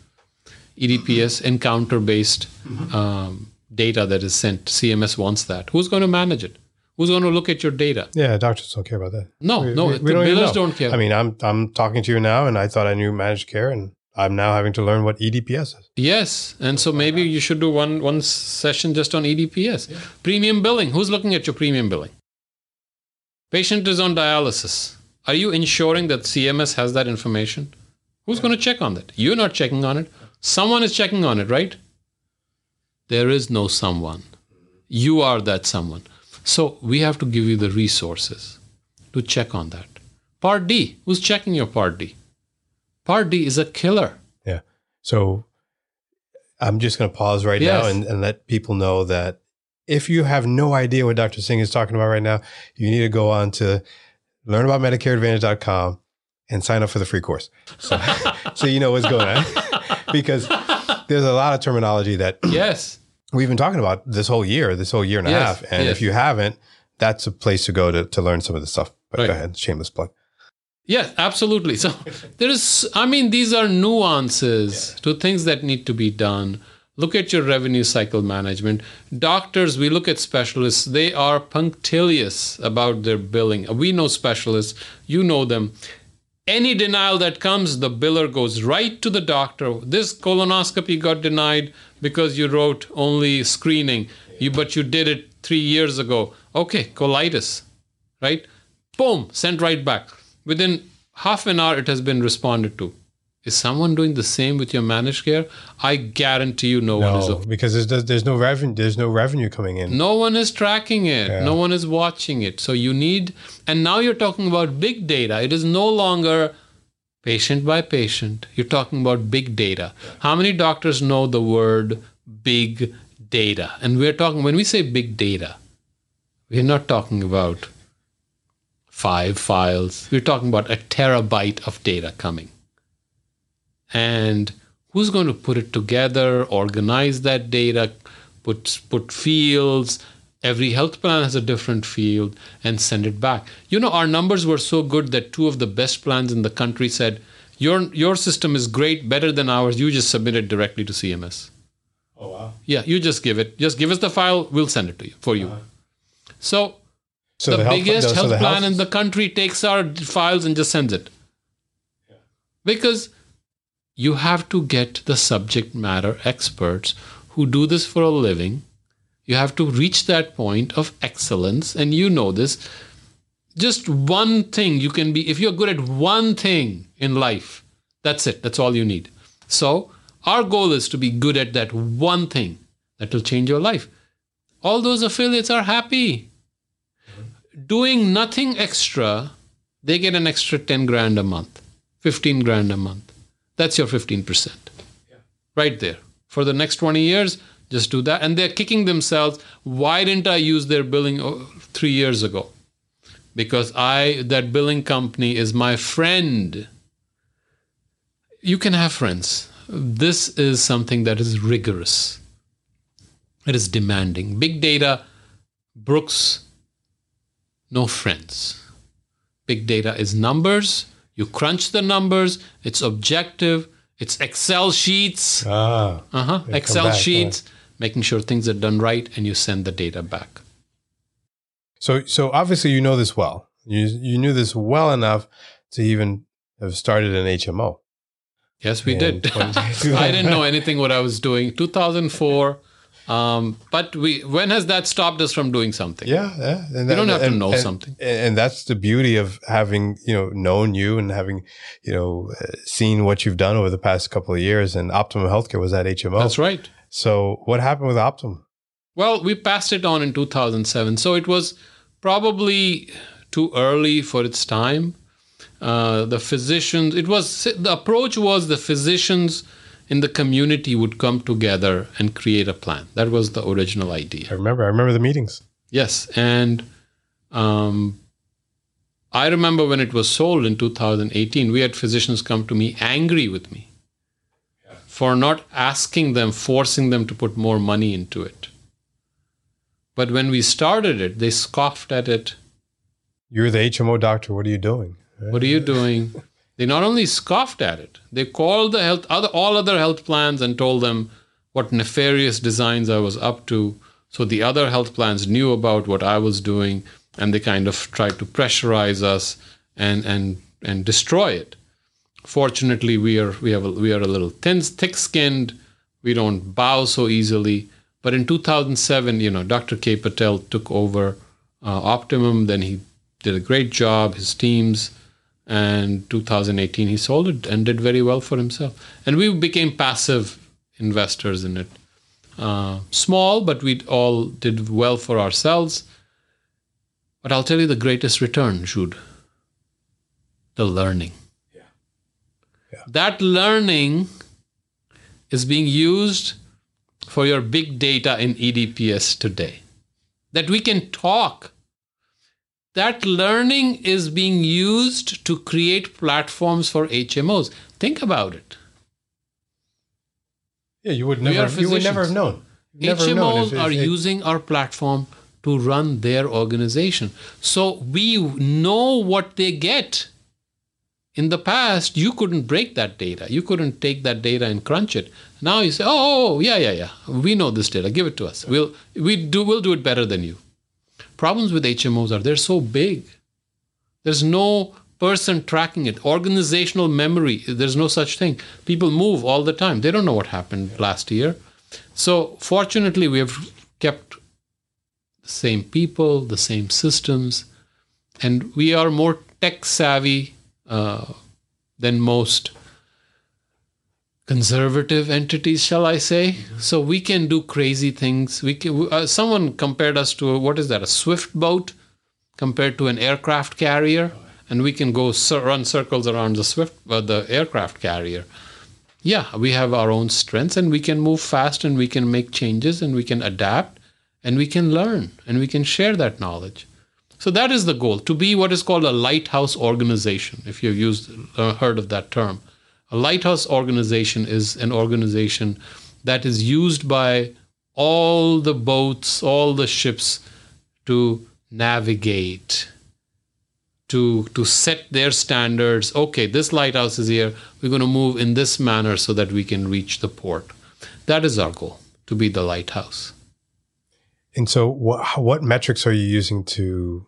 EDPS encounter based um, data that is sent. CMS wants that. Who's going to manage it? Who's going to look at your data? Yeah, doctors don't care about that. No, We- no, we- the don't billers don't care. I mean, I'm I'm talking to you now, and I thought I knew managed care, and I'm now having to learn what EDPS is. Yes, and so maybe you should do one one session just on EDPS. Premium billing. Who's looking at your premium billing? Patient is on dialysis. Are you ensuring that CMS has that information? Who's going to check on that? You're not checking on it. Someone is checking on it, right? There is no someone. You are that someone. So we have to give you the resources to check on that. Part D. Who's checking your Part D? Part D is a killer. Yeah. So I'm just going to pause right now and, and let people know that if you have no idea what Dr. Singh is talking about right now, you need to go on to learnaboutmedicareadvantage.com and sign up for the free course. So, so you know what's going on. because there's a lot of terminology that Yes. we've been talking about this whole year, this whole year and a Yes, half. And yes. if you haven't, that's a place to go to, to learn some of this stuff. But Right. go ahead, shameless plug. Yes, absolutely. So there is, I mean, these are nuances to things that need to be done. Look at your revenue cycle management. Doctors, we look at specialists, they are punctilious about their billing. We know specialists, you know them. Any denial that comes, the biller goes right to the doctor. This colonoscopy got denied because you wrote only screening, you, but you did it three years ago. Okay, colitis, right? Boom, sent right back. Within half an hour, it has been responded to. Is someone doing the same with your managed care? I guarantee you no, one is. No, because there's there's no revenue there's no revenue coming in. No one is tracking it. Yeah. No one is watching it. So you need, and now you're talking about big data. It is no longer patient by patient. You're talking about big data. How many doctors know the word big data? And we're talking, when we say big data, we're not talking about five files. We're talking about a terabyte of data coming. And who's going to put it together, organize that data, put put fields. Every health plan has a different field and send it back. You know, our numbers were so good that two of the best plans in the country said, Your your system is great, better than ours. You just submit it directly to CMS. Oh wow. Yeah, you just give it. Just give us the file, we'll send it to you for you. Uh-huh. So So the, health- biggest so health the plan in the country takes our files and just sends it. Yeah. Because you have to get the subject matter experts who do this for a living. You have to reach that point of excellence, and you know this. Just one thing you can be, if you're good at one thing in life, that's it. That's all you need. So, our goal is to be good at that one thing that will change your life. All those affiliates are happy doing nothing extra, they get an extra 10 grand a month, 15 grand a month. That's your 15%. Right there. For the next 20 years, just do that. And they're kicking themselves. Why didn't I use their billing oh, three years ago? Because I that billing company is my friend. You can have friends. This is something that is rigorous. It is demanding. Big data, Brooks, no friends. Big data is numbers. You crunch the numbers. It's objective. It's Excel sheets. Ah, Uh huh. Excel back, sheets, making sure things are done right, and you send the data back. so so obviously you know this well. You you knew this well enough to even have started an HMO. Yes, we And did. I didn't know anything what I was doing. 2004. Um, but we when has that stopped us from doing something? Yeah, yeah. And You don't have to know and- something. and that's the beauty of having you know known you and having you know uh, seen what you've done over the past couple of years. And Optimum Healthcare was at HMO. That's right. So what happened with Optimum? Well, we passed it on in 2007, so it was probably too early for its time. Uh, the physicians, it was the approach was the physicians in the community would come together and create a plan. That was the original idea. I remember. I remember the meetings. Yes, and um, I remember when it was sold in 2018, we had physicians come to me angry with me for not asking them, forcing them to put more money into it. But when we started it, they scoffed at it. You're the HMO doctor. What are you doing? What are you doing? They not only scoffed at it, they called the health other all other health plans and told them what nefarious designs I was up to. So the other health plans knew about what I was doing, and they kind of tried to pressurize us and and and destroy it. Fortunately, we are we have a, we are a little thin, thick-skinned. We don't bow so easily. But in 2007, you know, Dr. K. Patel took over uh, Optimum. Then he did a great job. His teams, and 2018 he sold it and did very well for himself. And we became passive investors in it. Uh, small, but we all did well for ourselves. But I'll tell you the greatest return, Jude. The learning. That learning is being used for your big data in EDPS today. That we can talk. That learning is being used to create platforms for HMOs. Think about it. Yeah, you would never. You would never have known. Never known HMOs if- if are using our platform to run their organization. So we know what they get. In the past, you couldn't break that data. You couldn't take that data and crunch it. Now you say, "Oh, oh, oh yeah, yeah, yeah. We know this data. Give it to us. We'll we do we'll do it better than you." Problems with HMOs are they're so big. There's no person tracking it. Organizational memory, there's no such thing. People move all the time. They don't know what happened last year. So, fortunately, we have kept the same people, the same systems, and we are more tech savvy uh, than most. Conservative entities, shall I say? So we can do crazy things. We can. Uh, someone compared us to what is that? A swift boat compared to an aircraft carrier, and we can go cir- run circles around the swift, uh, the aircraft carrier. Yeah, we have our own strengths, and we can move fast, and we can make changes, and we can adapt, and we can learn, and we can share that knowledge. So that is the goal to be what is called a lighthouse organization. If you've used uh, heard of that term, a lighthouse organization is an organization that is used by all the boats, all the ships to navigate, to to set their standards. Okay, this lighthouse is here. We're going to move in this manner so that we can reach the port. That is our goal to be the lighthouse. And so, what what metrics are you using to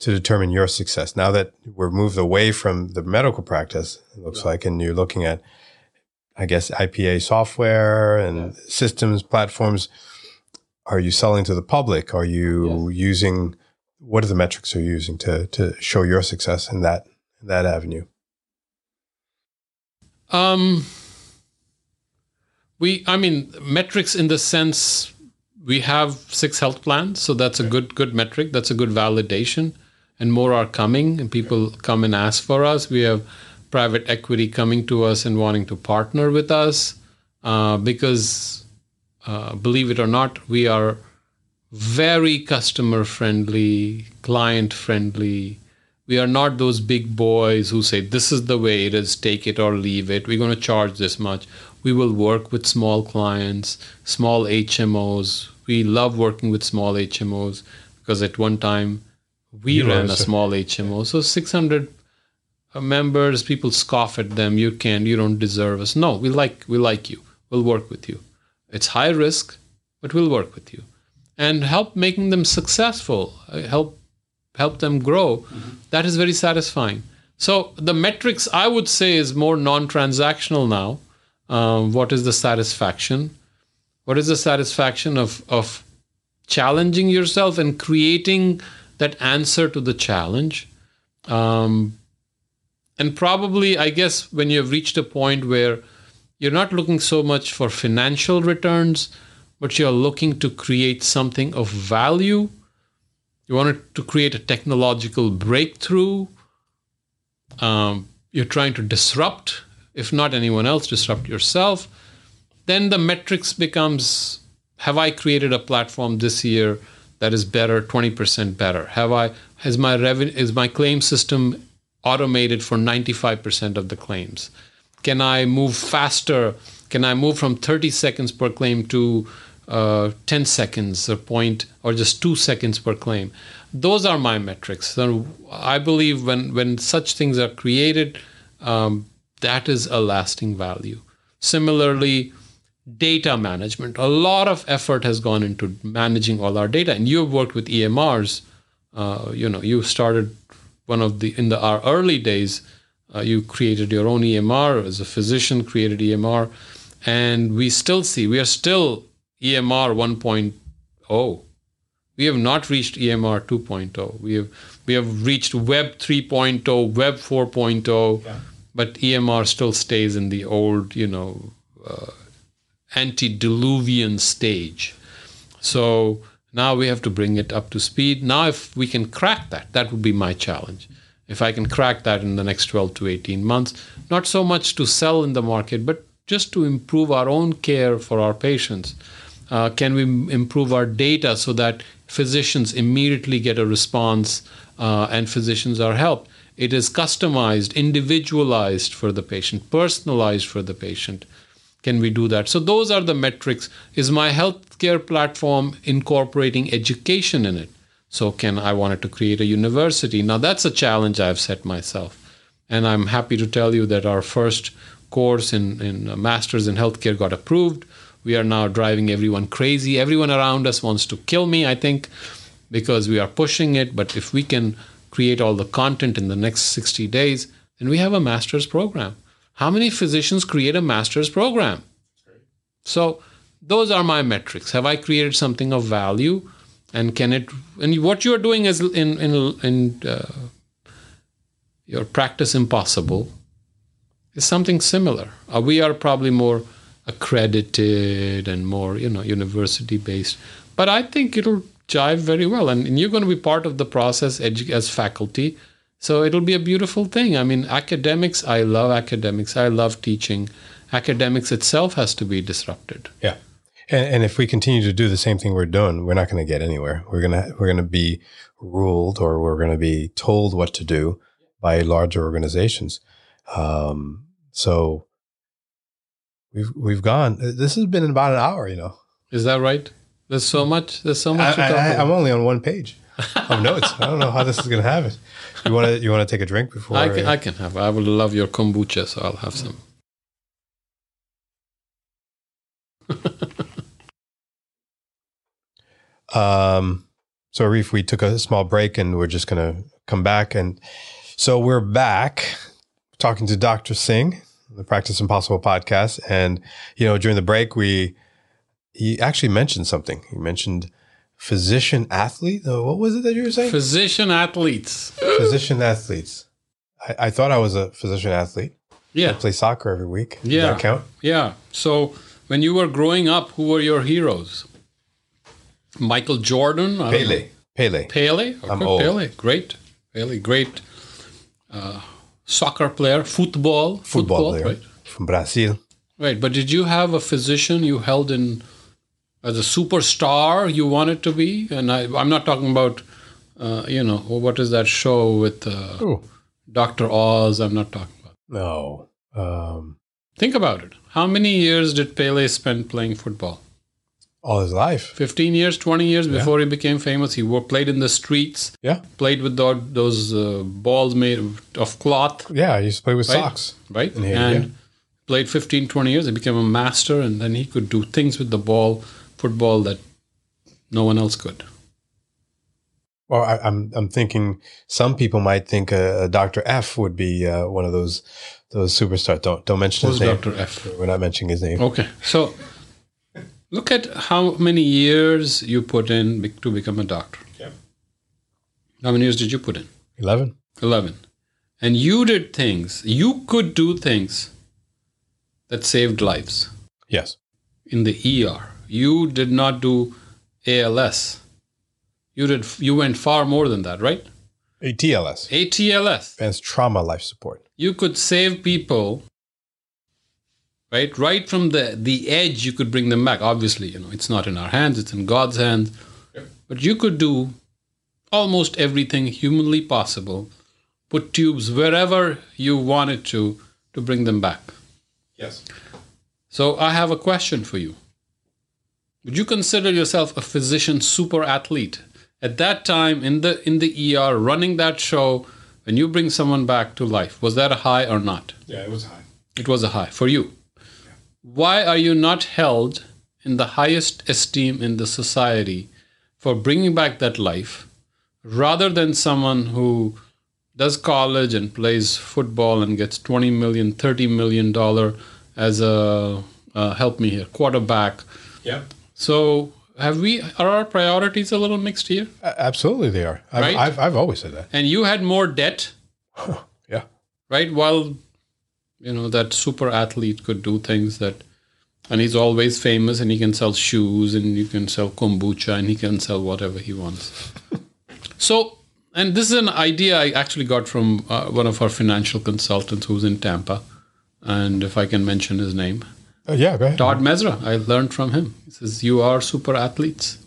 to determine your success? Now that we're moved away from the medical practice, it looks yeah. like, and you're looking at, I guess, IPA software and systems platforms. Are you selling to the public? Are you yeah. using what are the metrics you're using to to show your success in that in that avenue? Um, we, I mean, metrics in the sense we have six health plans, so that's a good good metric. That's a good validation, and more are coming, and people come and ask for us. We have private equity coming to us and wanting to partner with us uh, because, uh, believe it or not, we are very customer friendly, client friendly. We are not those big boys who say, This is the way it is, take it or leave it. We're going to charge this much. We will work with small clients, small HMOs. We love working with small HMOs because at one time we you ran a small HMO. So 600 uh, members, people scoff at them. You can't, you don't deserve us. No, we like, we like you. We'll work with you. It's high risk, but we'll work with you and help making them successful, uh, help help them grow. Mm-hmm. That is very satisfying. So the metrics I would say is more non-transactional now um, what is the satisfaction? What is the satisfaction of, of challenging yourself and creating that answer to the challenge? Um, and probably, I guess, when you've reached a point where you're not looking so much for financial returns, but you're looking to create something of value. You want to create a technological breakthrough. Um, you're trying to disrupt if not anyone else, disrupt yourself. Then the metrics becomes have I created a platform this year that is better, 20% better? Have I has my revenue is my claim system automated for 95% of the claims? Can I move faster? Can I move from 30 seconds per claim to uh, 10 seconds or point or just two seconds per claim? Those are my metrics. So I believe when when such things are created, um, that is a lasting value. Similarly, data management. A lot of effort has gone into managing all our data, and you've worked with EMRs. Uh, you know, you started one of the in the our early days. Uh, you created your own EMR as a physician, created EMR, and we still see we are still EMR 1.0. We have not reached EMR 2.0. We have we have reached Web 3.0, Web 4.0. Yeah but EMR still stays in the old, you know, uh, antediluvian stage. So now we have to bring it up to speed. Now, if we can crack that, that would be my challenge. If I can crack that in the next 12 to 18 months, not so much to sell in the market, but just to improve our own care for our patients. Uh, can we improve our data so that physicians immediately get a response uh, and physicians are helped? It is customized, individualized for the patient, personalized for the patient. Can we do that? So, those are the metrics. Is my healthcare platform incorporating education in it? So, can I wanted to create a university? Now, that's a challenge I've set myself. And I'm happy to tell you that our first course in, in Masters in Healthcare got approved. We are now driving everyone crazy. Everyone around us wants to kill me, I think, because we are pushing it. But if we can create all the content in the next 60 days, then we have a master's program. How many physicians create a master's program? So those are my metrics. Have I created something of value? And can it? And what you are doing is in in in uh, your practice impossible. is something similar. Uh, we are probably more accredited and more, you know, university based. But I think it'll jive very well, and, and you're going to be part of the process edu- as faculty. So it'll be a beautiful thing. I mean, academics. I love academics. I love teaching. Academics itself has to be disrupted. Yeah. And, and if we continue to do the same thing we're doing, we're not going to get anywhere. We're gonna we're gonna be ruled, or we're going to be told what to do by larger organizations. Um, so we've we've gone. This has been about an hour. You know, Is that right? There's so much. There's so much to talk I, about. I'm only on one page of notes. I don't know how this is going to happen. You want to you want to take a drink before? I can, I can have. I would love your kombucha, so I'll have some. Um, so Reef, we took a small break and we're just going to come back. And so we're back talking to Dr. Singh, the Practice Impossible podcast. And, you know, during the break, we, he actually mentioned something. He mentioned physician athlete. Uh, What was it that you were saying? Physician athletes. physician athletes. I, I thought I was a physician athlete. Yeah. I play soccer every week. Does Yeah. that count? yeah. So when you were growing up, who were your heroes? Michael Jordan. Pele. Pele. Pele. I'm old. Pele. Great. Pele. Great. Uh, soccer player. Football. Football player Right. from Brazil. Right. But did you have a physician you held in as a superstar you wanted to be? And I, I'm not talking about, uh, you know, what is that show with uh, Dr. Oz? I'm not talking about. no. Um, Think about it. How many years did Pele spend playing football? all his life. 15 years, 20 years before he became famous. He wo- played in the streets, Yeah. played with tho- those uh, balls made of- of cloth, Yeah, he used to play with Right. socks. right? And played 15, 20 years. He became a master, and then he could do things with the ball, football, that no one else could. Well, I, I'm I'm thinking some people might think uh, Dr. F would be uh, one of those those superstars. Don't don't mention Who's his name. Dr. F? We're not mentioning his name. Okay, so look at how many years you put in to become a doctor. Yeah. How many years did you put in? Eleven. 11. And you did things, you could do things that saved lives Yes. in the ER. You did not do ALS. You did you went far more than that, right? ATLS. ATLS. Advanced Trauma Life Support. You could save people right right from the the edge you could bring them back. Obviously, you know, it's not in our hands, it's in God's hands. But you could do almost everything humanly possible. Put tubes wherever you wanted to to bring them back. Yes. So I have a question for you. Would you consider yourself a physician super athlete? At that time in the in the ER running that show, when you bring someone back to life, was that a high or not? Yeah, it was high. It was a high for you. Yeah. Why are you not held in the highest esteem in the society for bringing back that life rather than someone who does college and plays football and gets 20 million 30 million dollar as a uh, help me here quarterback Yeah. So have we are our priorities a little mixed here absolutely, they are. I've, Right? I've I've always said that. and you had more debt Yeah. right? While you know that super athlete could do things that, and he's always famous, and he can sell shoes, and you can sell kombucha, and he can sell whatever he wants. so, and this is an idea I actually got from uh, one of our financial consultants who's in Tampa, and if I can mention his name, Oh, yeah. Go ahead. Todd Mesra. I learned from him. He says, You are super athletes.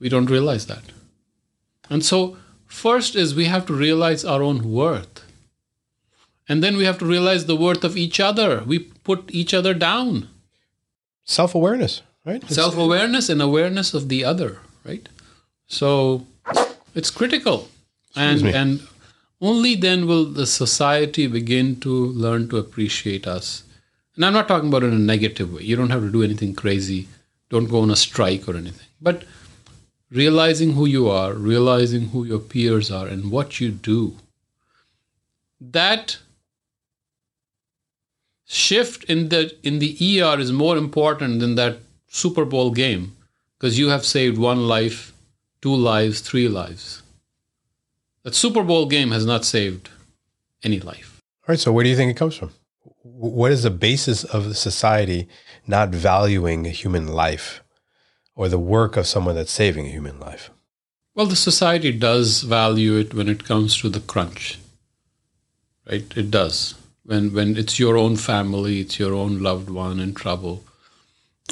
We don't realize that. And so, first is we have to realize our own worth. And then we have to realize the worth of each other. We put each other down. Self awareness, right? Self awareness and awareness of the other, right? So, it's critical. And, me. and only then will the society begin to learn to appreciate us. And I'm not talking about it in a negative way. You don't have to do anything crazy. Don't go on a strike or anything. But realizing who you are, realizing who your peers are, and what you do, that shift in the in the ER is more important than that Super Bowl game because you have saved one life, two lives, three lives. That Super Bowl game has not saved any life. All right. So where do you think it comes from? What is the basis of society not valuing a human life or the work of someone that's saving a human life? Well, the society does value it when it comes to the crunch, right? It does. When when it's your own family, it's your own loved one in trouble.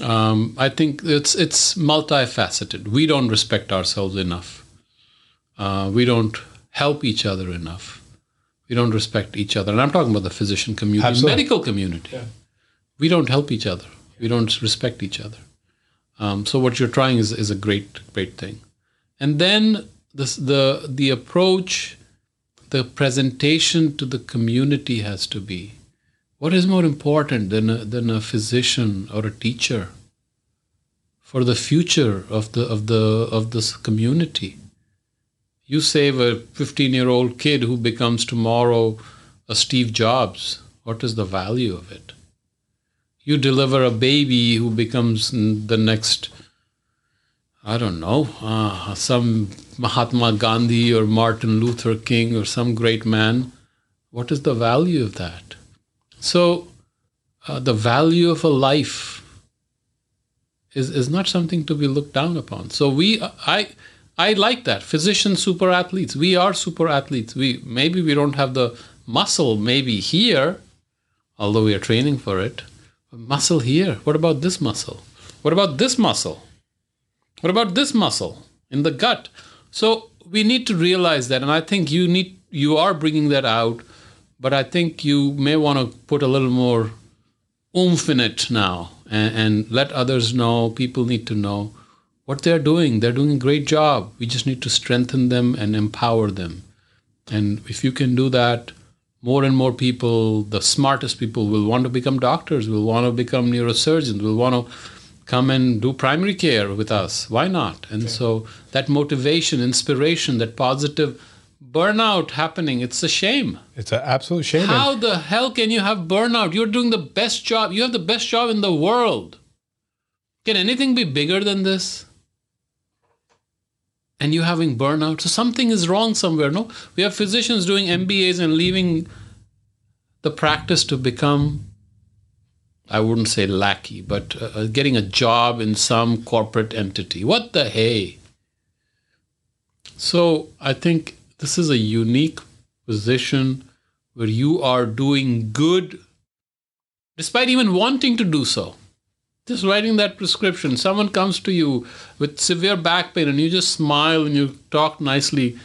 Um, I think it's it's multifaceted. We don't respect ourselves enough. Uh, we don't help each other enough. We don't respect each other. And I'm talking about the physician community, Absolutely. medical community. Yeah. We don't help each other. We don't respect each other. Um, so what you're trying is, is a great, great thing. And then this, the the approach, the presentation to the community has to be what is more important than a, than a physician or a teacher for the future of the of the of this community you save a 15 year old kid who becomes tomorrow a steve jobs. What is the value of it? You deliver a baby who becomes the next i don't know uh, some mahatma gandhi or martin luther king or some great man. What is the value of that? So uh, the value of a life is, is not something to be looked down upon. So we I I like that. Physicians super athletes. We are super athletes. We maybe we don't have the muscle maybe here, although we are training for it. Muscle here. What about this muscle? What about this muscle? What about this muscle in the gut? So we need to realize that and I think you need you are bringing that out but I think you may want to put a little more oomph in it now and, and, let others know, people need to know what they're doing. They're doing a great job. We just need to strengthen them and empower them. And if you can do that, more and more people, the smartest people, will want to become doctors, will want to become neurosurgeons, will want to come and do primary care with us. Why not? And okay. so that motivation, inspiration, that positive burnout happening. It's a shame. It's an absolute shame. How the hell can you have burnout? You're doing the best job. You have the best job in the world. Can anything be bigger than this? And you're having burnout. So something is wrong somewhere. No, we have physicians doing MBAs and leaving the practice to become. I wouldn't say lackey, but uh, getting a job in some corporate entity. What the hey? So I think this is a unique position where you are doing good despite even wanting to do so. Just writing that prescription, someone comes to you with severe back pain and you just smile and you talk nicely.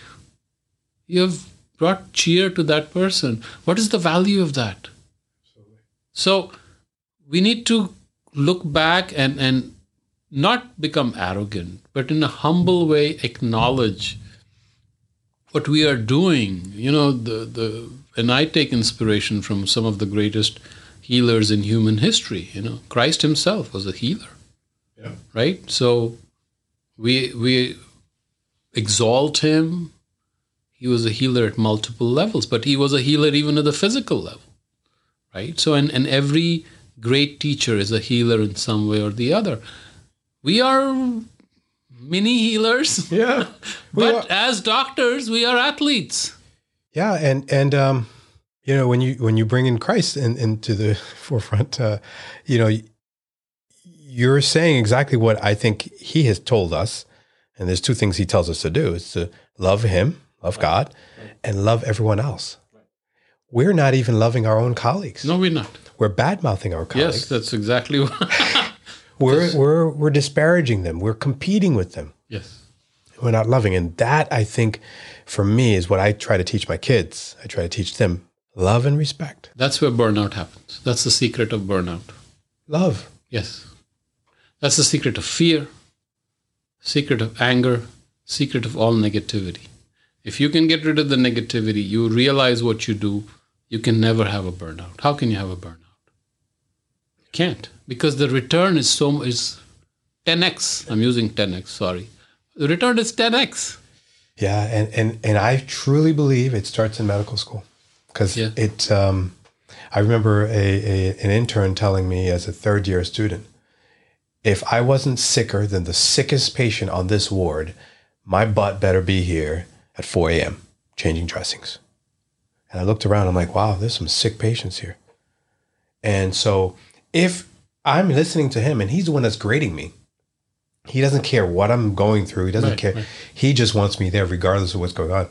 You have brought cheer to that person. What is the value of that? So we need to look back and, and not become arrogant, but in a humble way acknowledge what we are doing, you know, the, the and I take inspiration from some of the greatest healers in human history. You know, Christ Himself was a healer, yeah. right? So we we exalt Him. He was a healer at multiple levels, but He was a healer even at the physical level, right? So, and and every great teacher is a healer in some way or the other. We are mini healers. Yeah. but are. as doctors, we are athletes. Yeah, and and um, you know when you when you bring in Christ in, into the forefront, uh, you know, you're saying exactly what I think He has told us. And there's two things He tells us to do: is to love Him, love right. God, right. and love everyone else. Right. We're not even loving our own colleagues. No, we're not. We're bad mouthing our colleagues. Yes, that's exactly what. we're we're we're disparaging them. We're competing with them. Yes. We're not loving, and that I think, for me, is what I try to teach my kids. I try to teach them love and respect. That's where burnout happens. That's the secret of burnout. Love. Yes. That's the secret of fear, secret of anger, secret of all negativity. If you can get rid of the negativity, you realize what you do, you can never have a burnout. How can you have a burnout? You can't because the return is so is 10x. I'm using 10x. Sorry, the return is 10x. Yeah, and and and I truly believe it starts in medical school because yeah. it. Um, I remember a, a an intern telling me as a third year student, if I wasn't sicker than the sickest patient on this ward, my butt better be here at 4 a.m. changing dressings. And I looked around. I'm like, wow, there's some sick patients here. And so if I'm listening to him and he's the one that's grading me, he doesn't care what I'm going through. He doesn't Right, care. right. He just wants me there regardless of what's going on.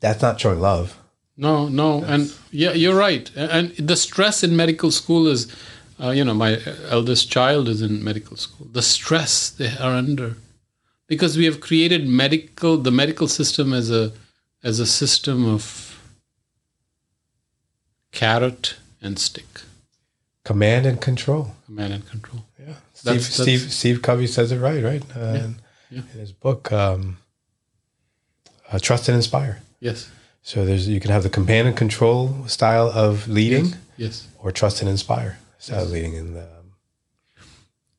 That's not showing love. No, no, and yeah, you're right. And the stress in medical school is, uh, you know, my eldest child is in medical school. The stress they are under, because we have created medical, the medical system as a, as a system of carrot and stick, Command and control. command and control. Yeah. Steve, That's- Steve, that's- Steve Covey says it right, right? Uh, in- yeah. In his book, um, uh, Trust and Inspire. Yes, So there's you can have the command and control style of leading yes. or trust and inspire style of leading. And um,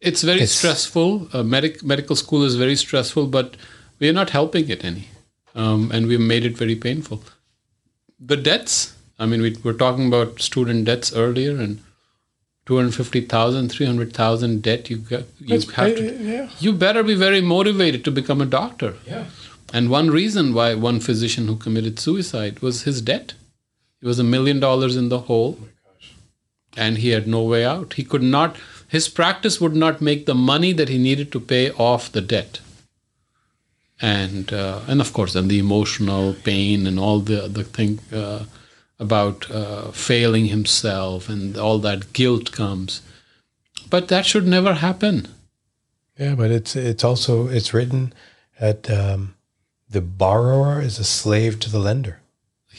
It's very It's- stressful. Uh, medic, medical school is very stressful, but we are not helping it any. Um, and we've made it very painful. The debts, I mean, we were talking about student debts earlier, and 250,000, 300,000 debt you got. You have to, yeah, you better be very motivated to become a doctor. yeah. And one reason why one physician who committed suicide was his debt. He was a million dollars in the hole, and he had no way out. He could not. His practice would not make the money that he needed to pay off the debt. And uh, and of course, then the emotional pain and all the the thing uh, about uh, failing himself and all that guilt comes. But that should never happen. Yeah, but it's it's also it's written that um, the borrower is a slave to the lender.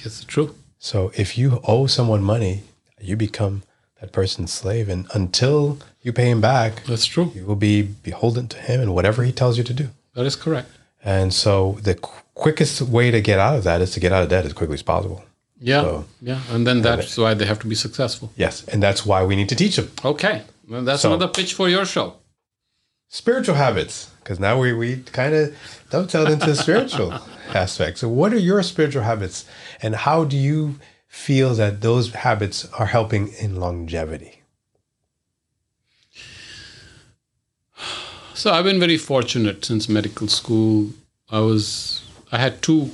It's true. So if you owe someone money, you become that person's slave, and until you pay him back, That's true. you will be beholden to him and whatever he tells you to do. That is correct. And so the qu- quickest way to get out of that is to get out of debt as quickly as possible. Yeah, So- yeah, and then that's why they have to be successful. Yes, and that's why we need to teach them Okay, well, that's So- another pitch for your show. spiritual habits because now we, we kind of dovetailed into the spiritual aspect. So, what are your spiritual habits, and how do you feel that those habits are helping in longevity? So I've been very fortunate since medical school. I was I had two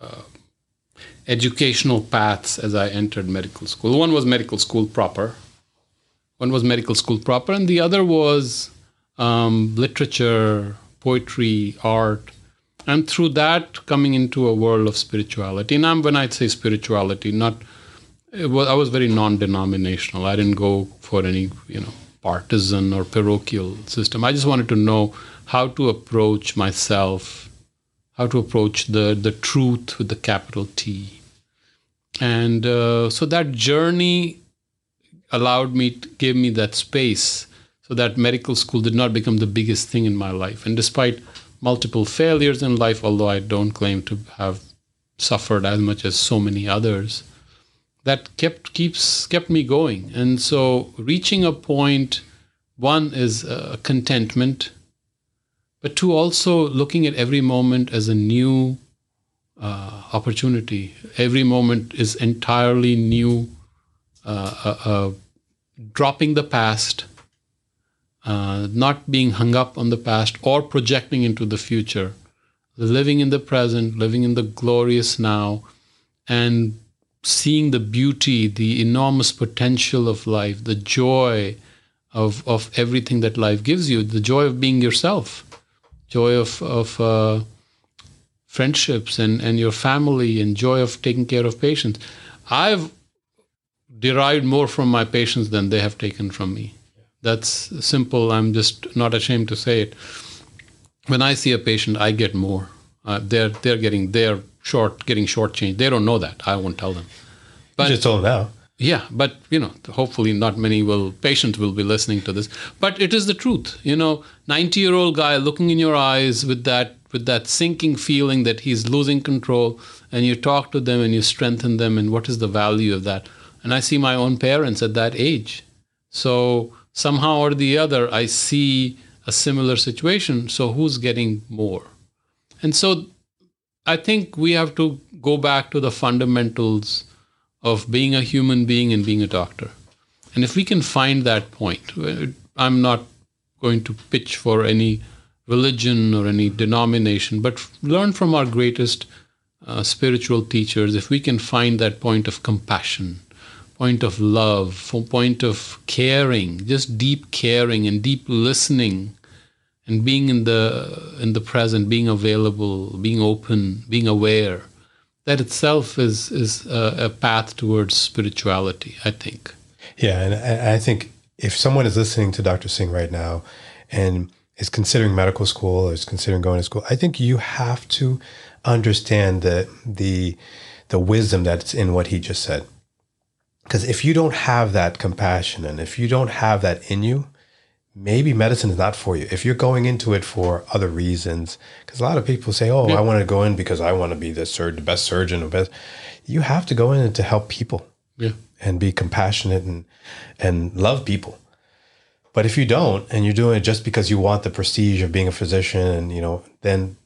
uh, educational paths as I entered medical school. One was medical school proper. One was medical school proper, and the other was um, literature, poetry, art, and through that coming into a world of spirituality. And I'm, when I say spirituality, not was, I was very non-denominational. I didn't go for any, you know, partisan or parochial system. I just wanted to know how to approach myself, how to approach the the truth with the capital T, and uh, so that journey allowed me to give me that space so that medical school did not become the biggest thing in my life. And despite multiple failures in life, although I don't claim to have suffered as much as so many others, that kept keeps kept me going. And so reaching a point, one is uh, contentment, but two also looking at every moment as a new uh, opportunity. Every moment is entirely new. Uh, uh, uh, dropping the past, uh, not being hung up on the past or projecting into the future, living in the present, living in the glorious now, and seeing the beauty, the enormous potential of life, the joy of, of everything that life gives you, the joy of being yourself, joy of, of uh, friendships and, and your family, and joy of taking care of patients. I've derived more from my patients than they have taken from me. That's simple. I'm just not ashamed to say it. When I see a patient, I get more. Uh, they're they're getting they're short getting shortchanged. They don't know that. I won't tell them. Told him now. Yeah, but you know, hopefully not many will patients will be listening to this. But it is the truth. You know, 90-year-old guy looking in your eyes with that with that sinking feeling that he's losing control and you talk to them and you strengthen them and what is the value of that? And I see my own parents at that age. So somehow or the other I see a similar situation. So who's getting more? And so I think we have to go back to the fundamentals of being a human being and being a doctor. And if we can find that point, uh, I'm not going to pitch for any religion or any denomination, but learn from our greatest uh, spiritual teachers, if we can find that point of compassion, point of love, from point of caring, just deep caring and deep listening, and being in the in the present, being available, being open, being aware, that itself is is a, a path towards spirituality. I think. Yeah, and I, think if someone is listening to Dr. Singh right now, and is considering medical school or is considering going to school, I think you have to understand the the the wisdom that's in what he just said. Because if you don't have that compassion and if you don't have that in you, maybe medicine is not for you. If you're going into it for other reasons, because a lot of people say, "Oh, yeah. I want to go in because I want to be the, sur- the best surgeon or best," you have to go in to help people, yeah, and be compassionate and and love people. But if you don't, and you're doing it just because you want the prestige of being a physician, and you know, then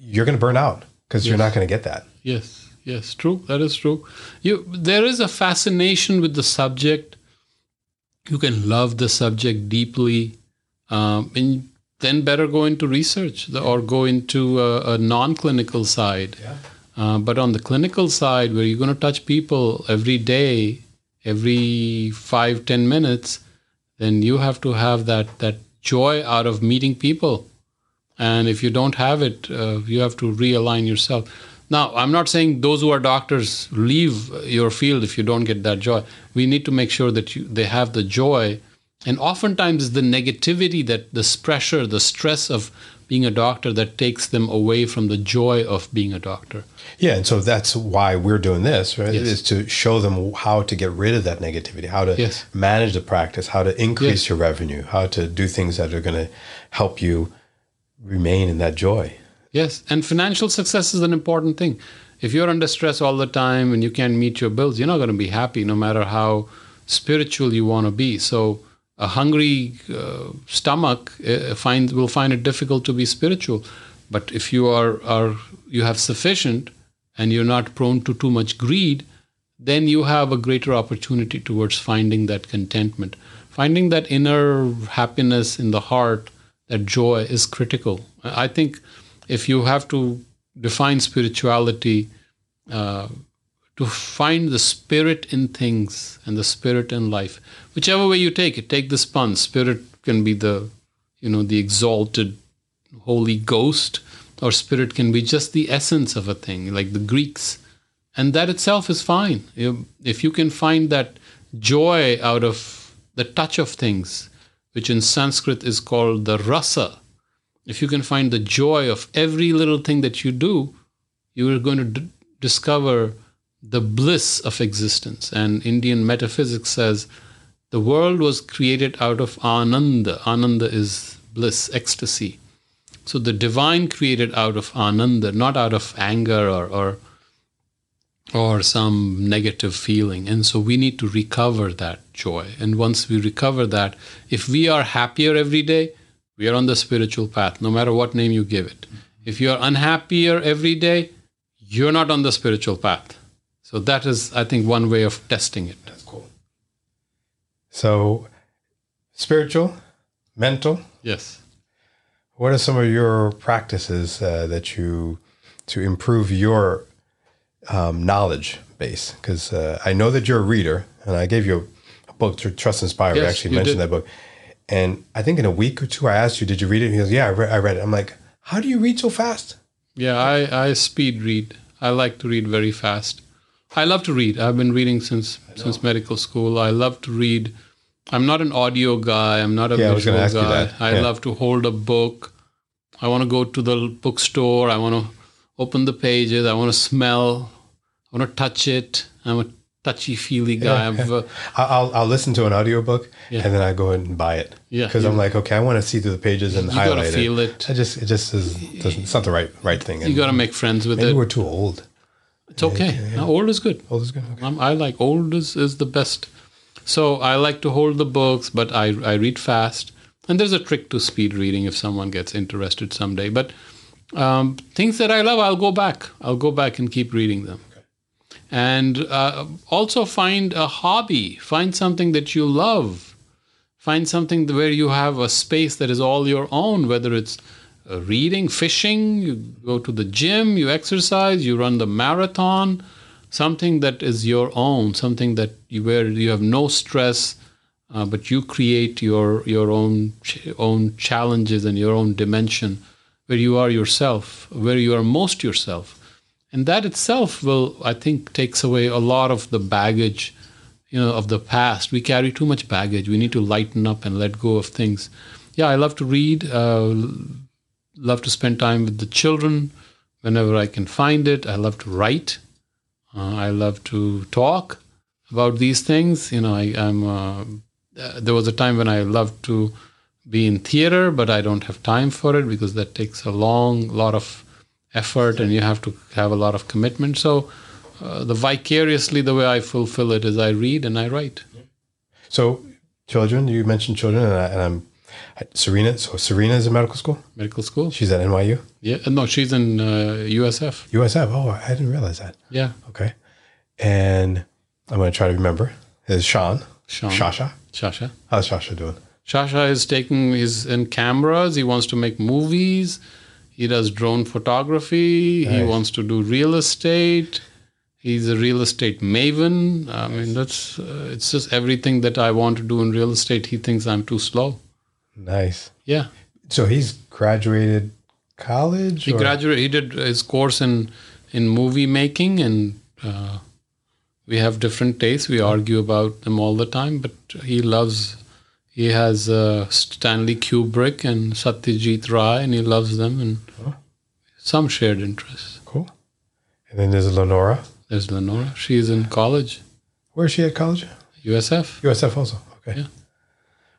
you're going to burn out because yes. you're not going to get that. Yes, yes, true. That is true. You there is a fascination with the subject. You can love the subject deeply, um, and then better go into research or go into a, a non-clinical side. Yeah. Uh, but on the clinical side, where you're going to touch people every day, every five ten minutes then you have to have that that joy out of meeting people and if you don't have it uh, you have to realign yourself now i'm not saying those who are doctors leave your field if you don't get that joy we need to make sure that you, they have the joy and oftentimes it's the negativity that this pressure the stress of being a doctor that takes them away from the joy of being a doctor. Yeah, and so that's why we're doing this, right? Yes. Is to show them how to get rid of that negativity, how to yes. manage the practice, how to increase yes. your revenue, how to do things that are going to help you remain in that joy. Yes, and financial success is an important thing. If you're under stress all the time and you can't meet your bills, you're not going to be happy no matter how spiritual you want to be. So a hungry uh, stomach uh, find will find it difficult to be spiritual but if you are are you have sufficient and you're not prone to too much greed then you have a greater opportunity towards finding that contentment finding that inner happiness in the heart that joy is critical i think if you have to define spirituality uh, to find the spirit in things and the spirit in life whichever way you take it take this pun. spirit can be the you know the exalted holy ghost or spirit can be just the essence of a thing like the greeks and that itself is fine if you can find that joy out of the touch of things which in sanskrit is called the rasa if you can find the joy of every little thing that you do you are going to d- discover the bliss of existence. And Indian metaphysics says the world was created out of ananda. Ananda is bliss, ecstasy. So the divine created out of ananda, not out of anger or, or or some negative feeling. And so we need to recover that joy. And once we recover that, if we are happier every day, we are on the spiritual path, no matter what name you give it. If you are unhappier every day, you're not on the spiritual path. So that is, I think, one way of testing it. That's cool. So, spiritual, mental. Yes. What are some of your practices uh, that you to improve your um, knowledge base? Because uh, I know that you're a reader, and I gave you a, book, Trust Inspire. Yes, we actually mentioned did. that book. And I think in a week or two, I asked you, "Did you read it?" And he goes, "Yeah, I read, I read it." I'm like, "How do you read so fast?" Yeah, I, I speed read. I like to read very fast. I love to read. I've been reading since since medical school. I love to read. I'm not an audio guy. I'm not a yeah, visual I guy. I yeah. love to hold a book. I want to go to the bookstore. I want to open the pages. I want to smell. I want to touch it. I'm a touchy feely guy. Yeah, uh, I'll I'll listen to an audiobook yeah. and then I go ahead and buy it. Yeah, because I'm like, okay, I want to see through the pages and you highlight gotta feel it. it. I just it just is it's not the right right thing. You got to make friends with maybe it. We're too old. It's okay. Yeah, yeah. old is good. Old is good. Okay. I like old is, is the best. So I like to hold the books, but I, I read fast. And there's a trick to speed reading if someone gets interested someday. But um, things that I love, I'll go back. I'll go back and keep reading them. And uh, also find a hobby. Find something that you love. Find something where you have a space that is all your own, whether it's uh, reading, fishing, you go to the gym, you exercise, you run the marathon, something that is your own, something that you, where you have no stress, uh, but you create your your own ch- own challenges and your own dimension, where you are yourself, where you are most yourself, and that itself will, I think, takes away a lot of the baggage, you know, of the past. We carry too much baggage. We need to lighten up and let go of things. Yeah, I love to read. Uh, love to spend time with the children whenever I can find it. I love to write. Uh, I love to talk about these things. You know, I, I'm. Uh, uh, there was a time when I loved to be in theater, but I don't have time for it because that takes a long lot of effort and you have to have a lot of commitment. So, uh, the vicariously the way I fulfill it is I read and I write. So, children, you mentioned children, and, I, and I'm Serena. So, Serena is in medical school. Medical school. She's at NYU. Yeah, no, she's in uh, USF. USF. Oh, I didn't realize that. Yeah, Okay. And I'm going to try to remember. Is Sean? Sean. Shasha. Shasha. How's Shasha doing? Shasha is taking He's in cameras. He wants to make movies. He does drone photography. He wants to do real estate. He's a real estate maven. I mean, that's uh, it's just everything that I want to do in real estate. He thinks I'm too slow. Nice. Yeah, So he's graduated college. he or- graduated. He did his course in in movie making, and uh, we have different tastes. We argue about them all the time, but he loves. He has uh, Stanley Kubrick and Satyajit Ray, and he loves them, and Oh. some shared interests. Cool. And then there's Lenora. There's Lenora. She's in college, Where is she at college? USF. USF also. Okay. Yeah.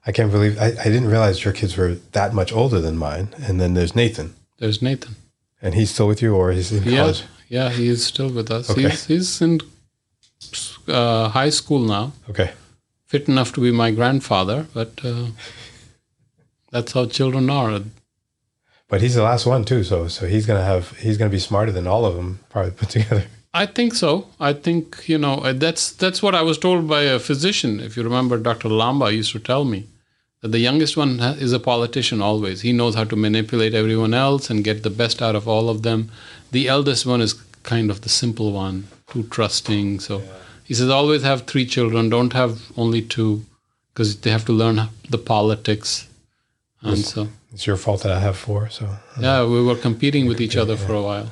I can't believe I, I didn't realize your kids were that much older than mine. And then there's Nathan. There's Nathan. And he's still with you or he's in Yeah, college? yeah, he is still with us. Okay. He's, he's in uh, high school now. Okay. Fit enough to be my grandfather, but uh, that's how children are. But he's the last one too, so so he's gonna have he's gonna be smarter than all of them probably put together. I think so. I think you know uh, that's that's what I was told by a physician. If you remember, Dr. Lamba used to tell me that the youngest one is a politician always. He knows how to manipulate everyone else and get the best out of all of them. The eldest one is kind of the simple one, too trusting. So he says always have three children. Don't have only two because they have to learn the politics. And so It's your fault that I have four, so yeah, we were competing with each other for a while.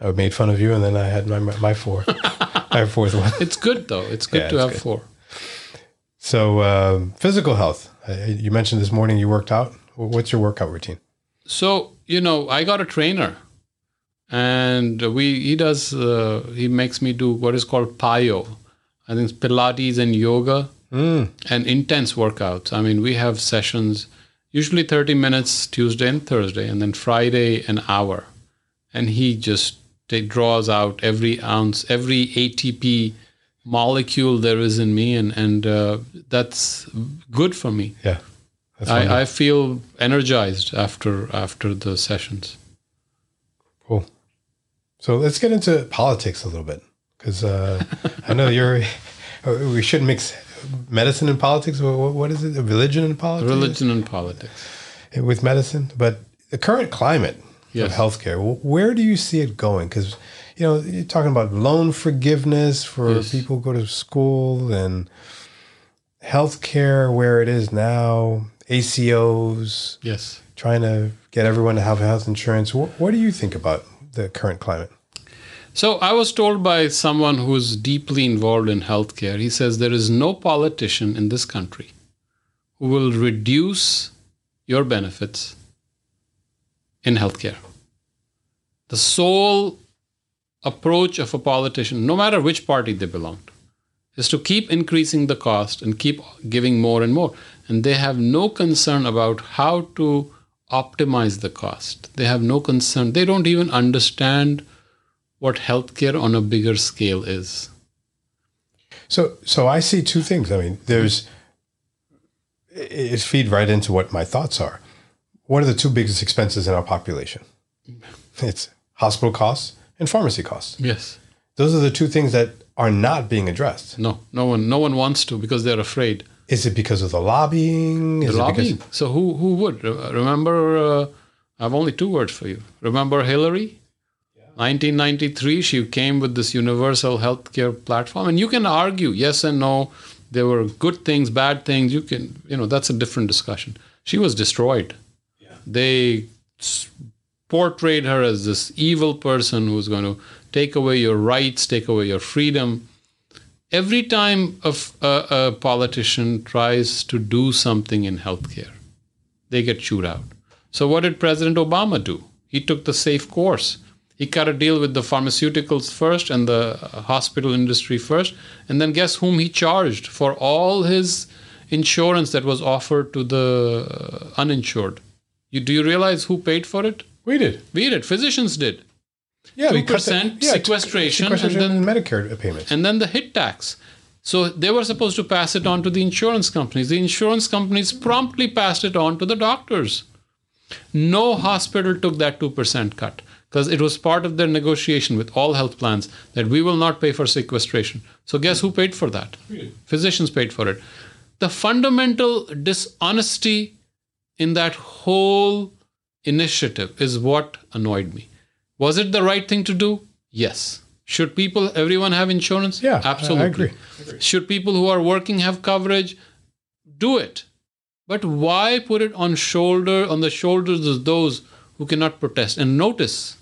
I made fun of you, and then I had my my four, my fourth one. It's good though. It's good Yeah, to it's have good. four. So um, physical health. Uh, you mentioned this morning you worked out. What's your workout routine? So you know, I got a trainer, and we he does uh, he makes me do what is called PIO. I think it's Pilates and yoga Mm. and intense workouts. I mean, we have sessions usually 30 minutes Tuesday and Thursday, and then Friday an hour. And he just draws out every ounce, every ATP molecule there is in me, and and uh, that's good for me. Yeah. I, I feel energized after after the sessions. So let's get into politics a little bit because uh, I know you're. We shouldn't mix medicine and politics. Wha- wha- What is it? Religion and politics. Religion and politics. with medicine, but the current climate Yes. of healthcare, where do you see it going? Because you know you're talking about loan forgiveness for Yes. people who go to school and healthcare where it is now, ACOs Yes. trying to get everyone to have health insurance. Wh- what do you think about the current climate? So I was told by someone who's deeply involved in healthcare. He says there is no politician in this country who will reduce your benefits in healthcare. The sole approach of a politician, no matter which party they belong to, is to keep increasing the cost and keep giving more and more. And they have no concern about how to optimize the cost. They have no concern. They don't even understand what healthcare on a bigger scale is. So, so I see two things. I mean, there's it feed right into what my thoughts are. What are the two biggest expenses in our population? It's hospital costs and pharmacy costs. Yes. Those are the two things that are not being addressed. No, no one, no one wants to because they're afraid. Is it because of the lobbying? The Is it lobbying. because So who who would remember? Uh, I have only two words for you. Remember Hillary? 1993, she came with this universal healthcare platform, and you can argue yes and no. There were good things, bad things. You can, you know, that's a different discussion. She was destroyed. Yeah. They portrayed her as this evil person who's going to take away your rights, take away your freedom. Every time a politician tries to do something in healthcare, they get chewed out. So, what did President Obama do? He took the safe course. He cut a deal with the pharmaceuticals first and the hospital industry first. And then, guess whom he charged for all his insurance that was offered to the uh, uninsured? You, do you realize who paid for it? We did. We did. Physicians did. Yeah, the- 2% yeah, sequestration, sequestration and then and Medicare payments. and then the hit tax. So they were supposed to pass it on to the insurance companies. The insurance companies promptly passed it on to the doctors. No hospital took that 2% cut because it was part of their negotiation with all health plans that we will not pay for sequestration. So guess who paid for that? Physicians paid for it. The fundamental dishonesty in that whole initiative is what annoyed me. Was it the right thing to do? Yes. Should people, everyone have insurance? Yeah, I- I absolutely. agree. Should people who are working have coverage? Do it. But why put it on shoulder on the shoulders of those who cannot protest? And notice,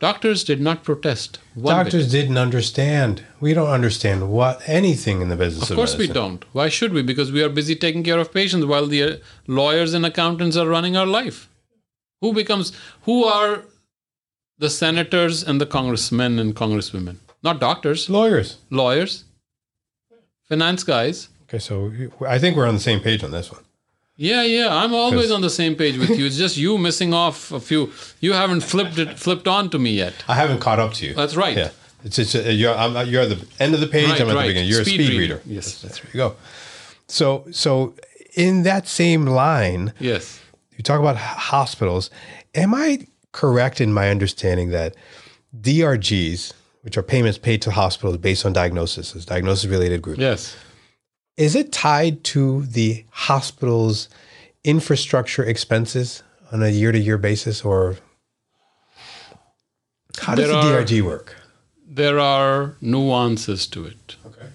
doctors did not protest. One bit. Doctors didn't understand. We don't understand what anything in the business of, Of course, we don't. Why should we? Because we are busy taking care of patients while the lawyers and accountants are running our life. Who becomes, who are the senators and the congressmen and congresswomen? Not doctors, Lawyers. lawyers, finance guys. Okay, so I think we're on the same page on this one. Yeah, yeah, I'm always on the same page with you. It's just you missing off a few. You haven't flipped it, flipped on to me yet. I haven't caught up to you. That's right. Yeah, it's just uh, you're I'm, you're at the end of the page. Right, I'm at right. the beginning. You're Speed a speed reader. reader. Yes. that's, that's where you go. So so in that same line, Yes. you talk about h- hospitals. Am I correct in my understanding that DRGs, which are payments paid to hospitals based on diagnosis, as diagnosis related groups. Yes. is it tied to the hospital's infrastructure expenses on a year to year basis, or how does There the are- DRG work? There are nuances to it. Okay.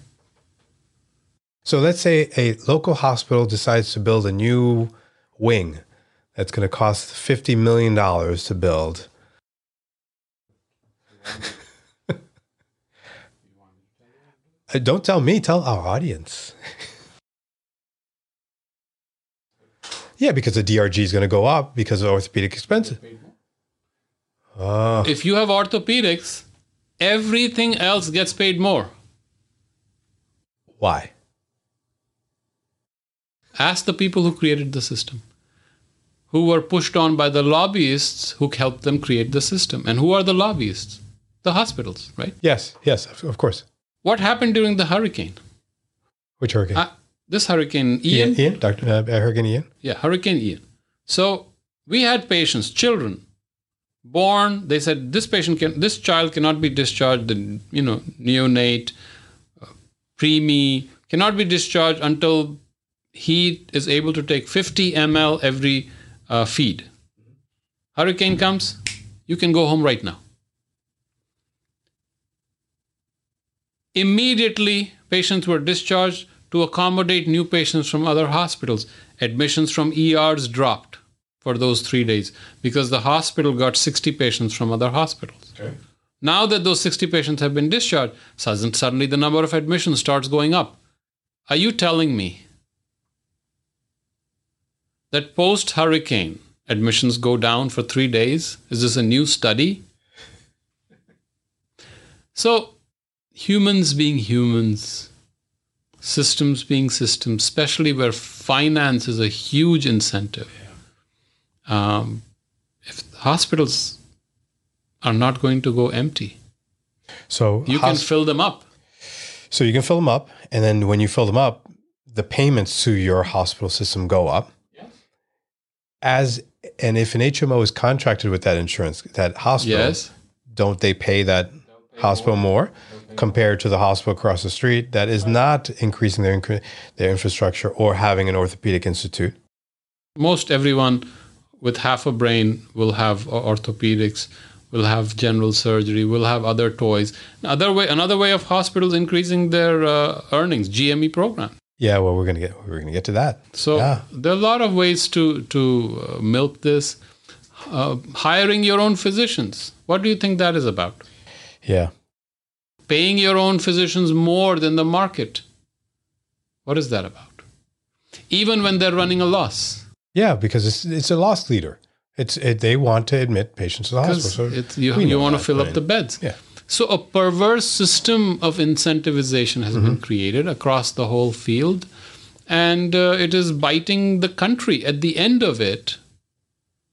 So let's say a local hospital decides to build a new wing that's going to cost $50 million to build. Uh, Don't tell me, tell our audience. yeah, because the DRG is going to go up because of orthopedic expenses. Oh, If you have orthopedics, everything else gets paid more. why? Ask the people who created the system, who were pushed on by the lobbyists who helped them create the system. And who are the lobbyists? The hospitals, right? Yes, yes, of course. What happened during the hurricane? Which hurricane? Uh, this hurricane, Ian, Ian, Ian, Dr. Uh, Hurricane Ian. Yeah, Hurricane Ian. So we had patients, children, born. They said this patient can, this child cannot be discharged. The you know neonate, uh, preemie cannot be discharged until he is able to take 50 ml every uh, feed. Hurricane comes, you can go home right now. Immediately, patients were discharged to accommodate new patients from other hospitals. Admissions from ERs dropped for those three days because the hospital got 60 patients from other hospitals. Okay. Now that those 60 patients have been discharged, suddenly the number of admissions starts going up. Are you telling me that post hurricane admissions go down for three days? Is this a new study? So, humans being humans, systems being systems, especially where finance is a huge incentive. Um, if hospitals are not going to go empty, So you can fill them up. so you can fill them up, and then when you fill them up, the payments to your hospital system go up. As and if an HMO is contracted with that insurance, that hospital, Yes. don't they pay that hospital more compared to the hospital across the street that is not increasing their incre- their infrastructure or having an orthopedic institute? Most everyone with half a brain will have orthopedics, will have general surgery, will have other toys. Another way, another way of hospitals increasing their uh, earnings, GME program. Yeah, well, we're gonna get we're gonna get to that. So Yeah. there are a lot of ways to to uh, milk this. Uh, hiring your own physicians. What do you think that is about? Yeah, Paying your own physicians more than the market. What is that about? Even when they're running a loss. yeah, because it's it's a loss leader. It's it, they want to admit patients to the hospital. So it's, you, you want to fill up the beds. Yeah. So a perverse system of incentivization has been created across the whole field, and uh, it is biting the country. At the end of it,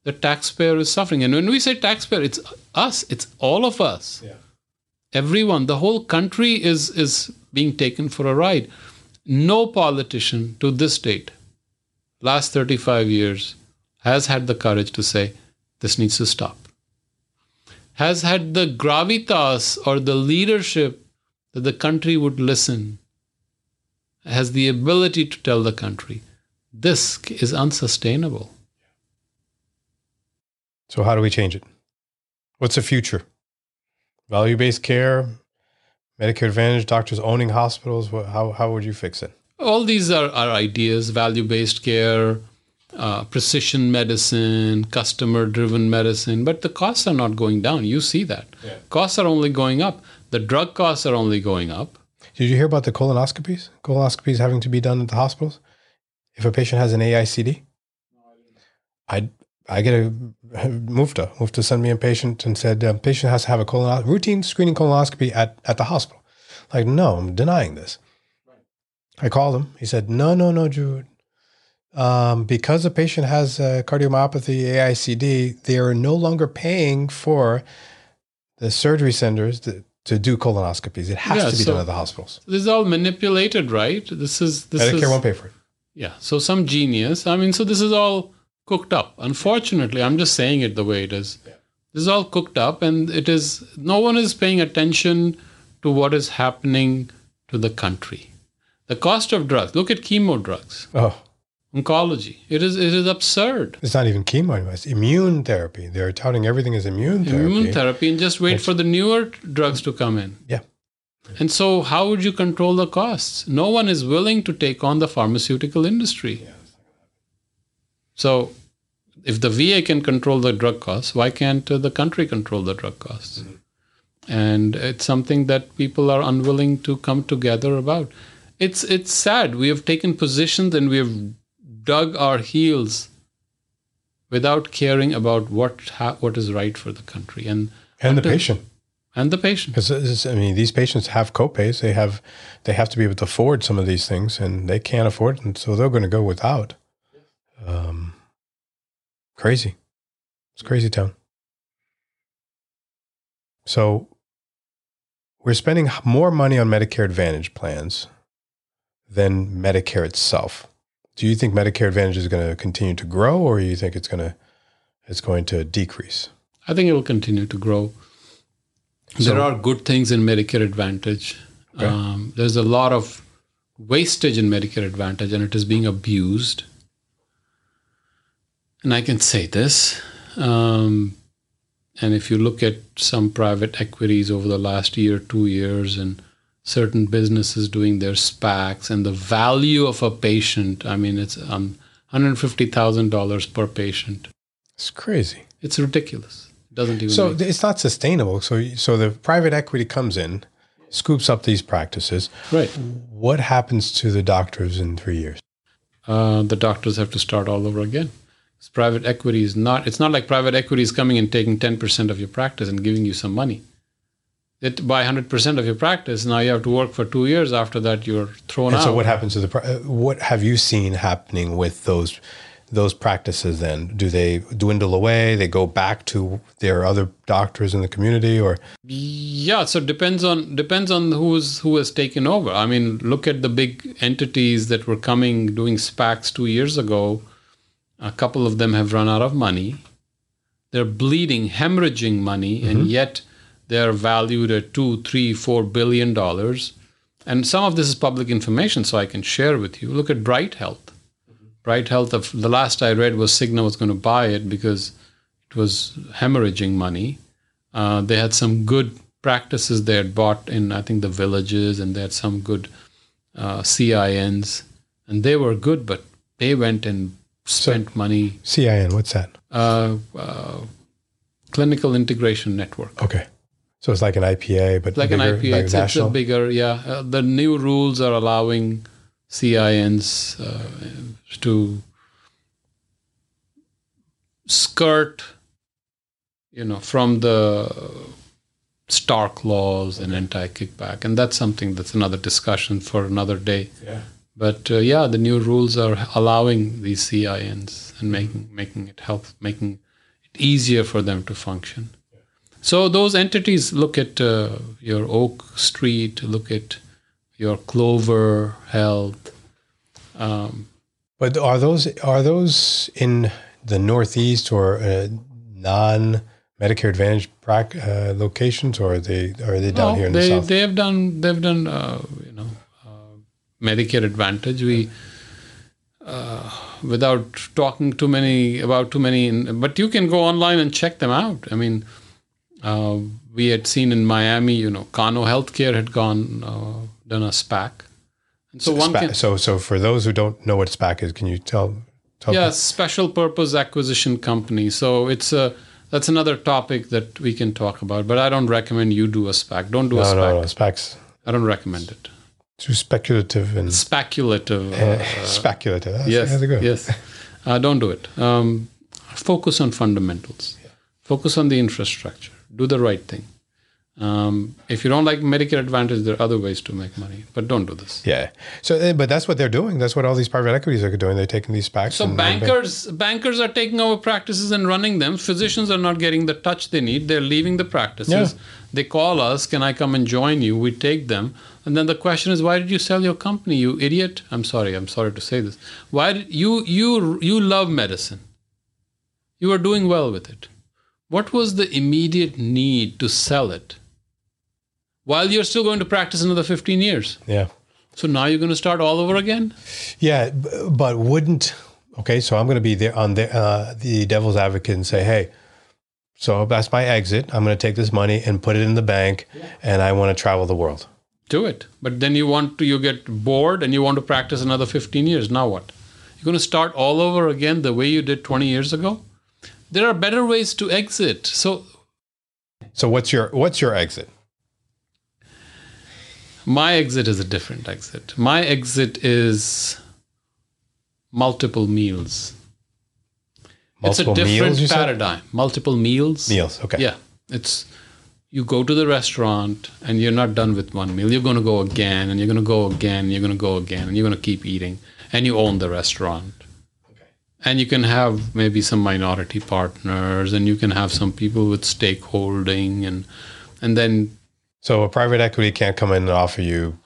the taxpayer is suffering. And when we say taxpayer, it's us. It's all of us. Yeah. Everyone. The whole country is is being taken for a ride. No politician to this date, last 35 years, has had the courage to say this needs to stop has had the gravitas or the leadership that the country would listen, has the ability to tell the country, this is unsustainable. so how do we change it? What's the future? Value based care, Medicare Advantage, doctors owning hospitals. What, how how would you fix it? All these are, are ideas value based care, uh, precision medicine, customer driven medicine, but the costs are not going down. You see that. Yeah. Costs are only going up. The drug costs are only going up. Did you hear about the colonoscopies? Colonoscopies having to be done at the hospitals if a patient has an AICD. I I get a Mufta. Mufta sent me a patient and said patient has to have a colon routine screening colonoscopy at at the hospital. Like no, I'm denying this. I called him. He said no, no, no, Jude. Um, because the patient has uh, cardiomyopathy, AICD, they are no longer paying for the surgery centers to, to do colonoscopies. It has Yeah, to be so- done at the hospitals. This is all manipulated, right? This is this Medicare is won't pay for it. Yeah. So some genius. I mean, so this is all cooked up. Unfortunately, I'm just saying it the way it is. This is all cooked up, and it is no one is paying attention to what is happening to the country. The cost of drugs. Look at chemo drugs, Oh, oncology. It is it is absurd. it's not even chemo anymore. It's immune therapy. They're touting everything as immune therapy. Immune therapy, and just wait for the newer drugs to come in. Yeah. And so, how would you control the costs? No one is willing to take on the pharmaceutical industry. So, if the VA can control the drug costs, why can't uh, the country control the drug costs? And it's something that people are unwilling to come together about. It's it's sad. We have taken positions and we have dug our heels without caring about what ha- what is right for the country and and the patient. and the patient. Because I mean, these patients have copays. They have, they have to be able to afford some of these things, and they can't afford, it, and so they're going to go without. Um, crazy, it's crazy town. So, we're spending more money on Medicare Advantage plans than Medicare itself. Do you think Medicare Advantage is going to continue to grow, or do you think it's going to, it's going to decrease? I think it will continue to grow. So- there are good things in Medicare Advantage. Okay. Um, there's a lot of wastage in Medicare Advantage, and it is being abused. And I can say this. Um, and if you look at some private equities over the last year, two years, and certain businesses doing their SPACs, and the value of a patient, I mean, it's um, $150,000 per patient. It's crazy. It's ridiculous. It doesn't even So make it's not sustainable. So so the private equity comes in, scoops up these practices. Right. What happens to the doctors in three years? Uh, the doctors have to start all over again. Private equity is not, it's not like private equity is coming and taking 10% of your practice and giving you some money. It buy 100% of your practice. Now you have to work for two years. After that, you're thrown And out. so what happens to the uh, what have you seen happening with those those practices then? Do they dwindle away? They go back to their other doctors in the community or Yeah, so it depends on depends on who's who has taken over. I mean, look at the big entities that were coming doing SPACs two years ago. A couple of them have run out of money. They're bleeding, hemorrhaging money, and yet they're valued at two, three, four billion dollars. And some of this is public information, so I can share with you. Look at Bright Health. Bright Health, of the last I read was Cigna was going to buy it because it was hemorrhaging money. Uh, they had some good practices they had bought in, I think, the villages, and they had some good uh, CINs, and they were good, but they went and spent money. CIN, what's that? Uh, uh, clinical Integration Network. Okay. So it's like an IPA, but Like bigger, an IPA, like it's, it's a bigger, yeah. Uh, the new rules are allowing CINs uh, to skirt, you know, from the Stark laws and anti-kickback, and that's something that's another discussion for another day. Yeah. But uh, yeah, the new rules are allowing these CINs and making making it help making it easier for them to function. So those entities look at uh, your Oak Street, look at your Clover Health. Um, But are those are those in the Northeast or uh, non Medicare Advantage prac, uh, locations, or are they are they down no, here in they the South? they have done they've done uh, you know uh, Medicare Advantage. We uh, without talking too many about too many, but you can go online and check them out. I mean, uh, we had seen in Miami, you know, Cano Healthcare had gone uh, done a SPAC, and so one SPAC- can so so for those who don't know what SPAC is, can you tell? tell yeah special purpose acquisition company. So it's a that's another topic that we can talk about. But I don't recommend you do a SPAC. Don't do a SPAC. no, no. SPAC's I don't recommend it. too speculative and Speculative. uh, uh, speculative. That's, yes, that's good. yes. Uh, don't do it. Um, focus on fundamentals. Focus on the infrastructure. Do the right thing. Um, if you don't like Medicare Advantage, there are other ways to make money, but don't do this. Yeah. So, uh, but that's what they're doing. That's what all these private equities are doing. They're taking these SPACs. So bankers, bankers are taking over practices and running them. Physicians are not getting the touch they need. They're leaving the practices. Yeah. They call us, "Can I come and join you?" We take them, and then the question is, "Why did you sell your company, you idiot?" I'm sorry. I'm sorry to say this. Why did you you you love medicine? You are doing well with it. What was the immediate need to sell it? While you're still going to practice another 15 years. Yeah. So now you're going to start all over again? Yeah, but wouldn't okay? So I'm going to be there on the uh, the devil's advocate and say, hey, so that's my exit. I'm going to take this money and put it in the bank, and I want to travel the world. do it but then you want to you get bored and you want to practice another 15 years now what you're going to start all over again the way you did 20 years ago there are better ways to exit so So what's your what's your exit? my exit is a different exit my exit is multiple meals it's a different meals, you said? paradigm multiple meals Meals. Okay. Yeah, it's you go to the restaurant and you're not done with one meal. You're going to go again and you're going to go again and you're going to go again and you're going to keep eating and you own the restaurant. And you can have maybe some minority partners and you can have some people with stakeholding and and then So a private equity can't come in and offer you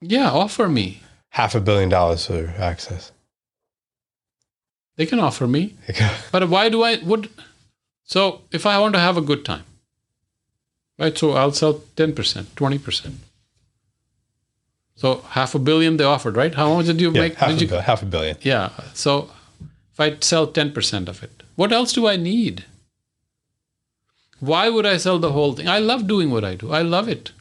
yeah, offer me. half a billion dollars for access. They can offer me. But why do I would so if I want to have a good time, right? So I'll sell ten percent, twenty percent. So half a billion they offered, right? How much did you Yeah, make? half, Did a you, bill- half a billion. yeah. So if I sell ten percent of it, what else do I need? Why would I sell the whole thing? I love doing what I do. I love it.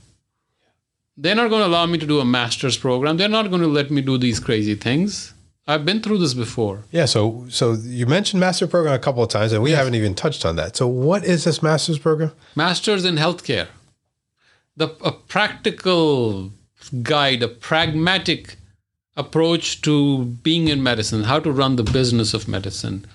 They're not going to allow me to do a master's program. They're not going to let me do these crazy things. I've been through this before. Yeah. So so you mentioned master program a couple of times, and we haven't even touched on that. So what is this master's program? Masters in Healthcare. The a practical guide, a pragmatic approach to being in medicine, how to run the business of medicine,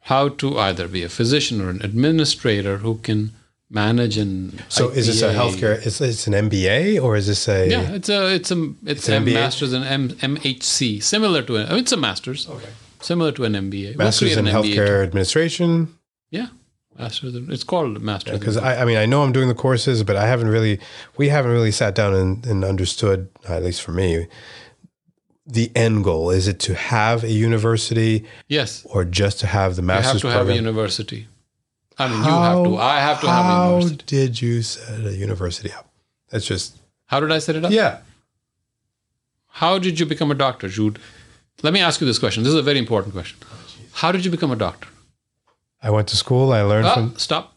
how to either be a physician or an administrator who can manage and So is this a healthcare? Is it's an MBA or is this a? Yeah, it's a it's a it's, an a masters in M, MHC, similar to an it's a masters, Okay. similar to an MBA. We'll Masters in an MBA healthcare administration. Yeah, masters. in- It's called masters. Because I, I mean, I know I'm doing the courses, but I haven't really, we haven't really sat down and, and understood, at least for me, the end goal. Is it to have a university yes. or just to have the master's program? You have to have a university. I mean, you have to. I have to have a university. How did you set a university up? That's just How did I set it up? yeah. How did you become a doctor, Jude? Let me ask you this question. This is a very important question. How did you become a doctor? I went to school. I learned Ah, from stop.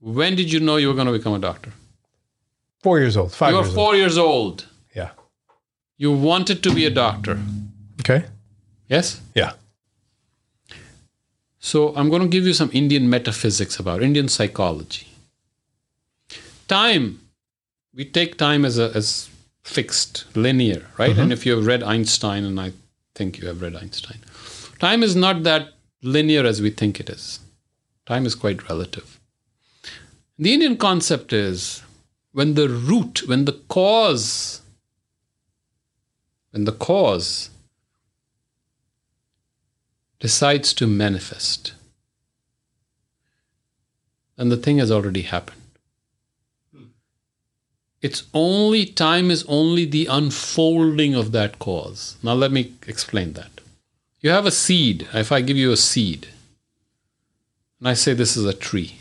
When did you know you were going to become a doctor? four years old, five you were years four years old. You wanted to be a doctor. Okay. Yes? Yeah. So I'm going to give you some Indian metaphysics about Indian psychology. Time, we take time as a as fixed, linear, right? Mm-hmm. And if you have read Einstein, and I think you have read Einstein, time is not that linear as we think it is. Time is quite relative. The Indian concept is when the root, when the cause, when the cause decides to manifest, then the thing has already happened. It's only, time is only the unfolding of that cause. Now, let me explain that. You have a seed. If I give you a seed, and I say this is a tree,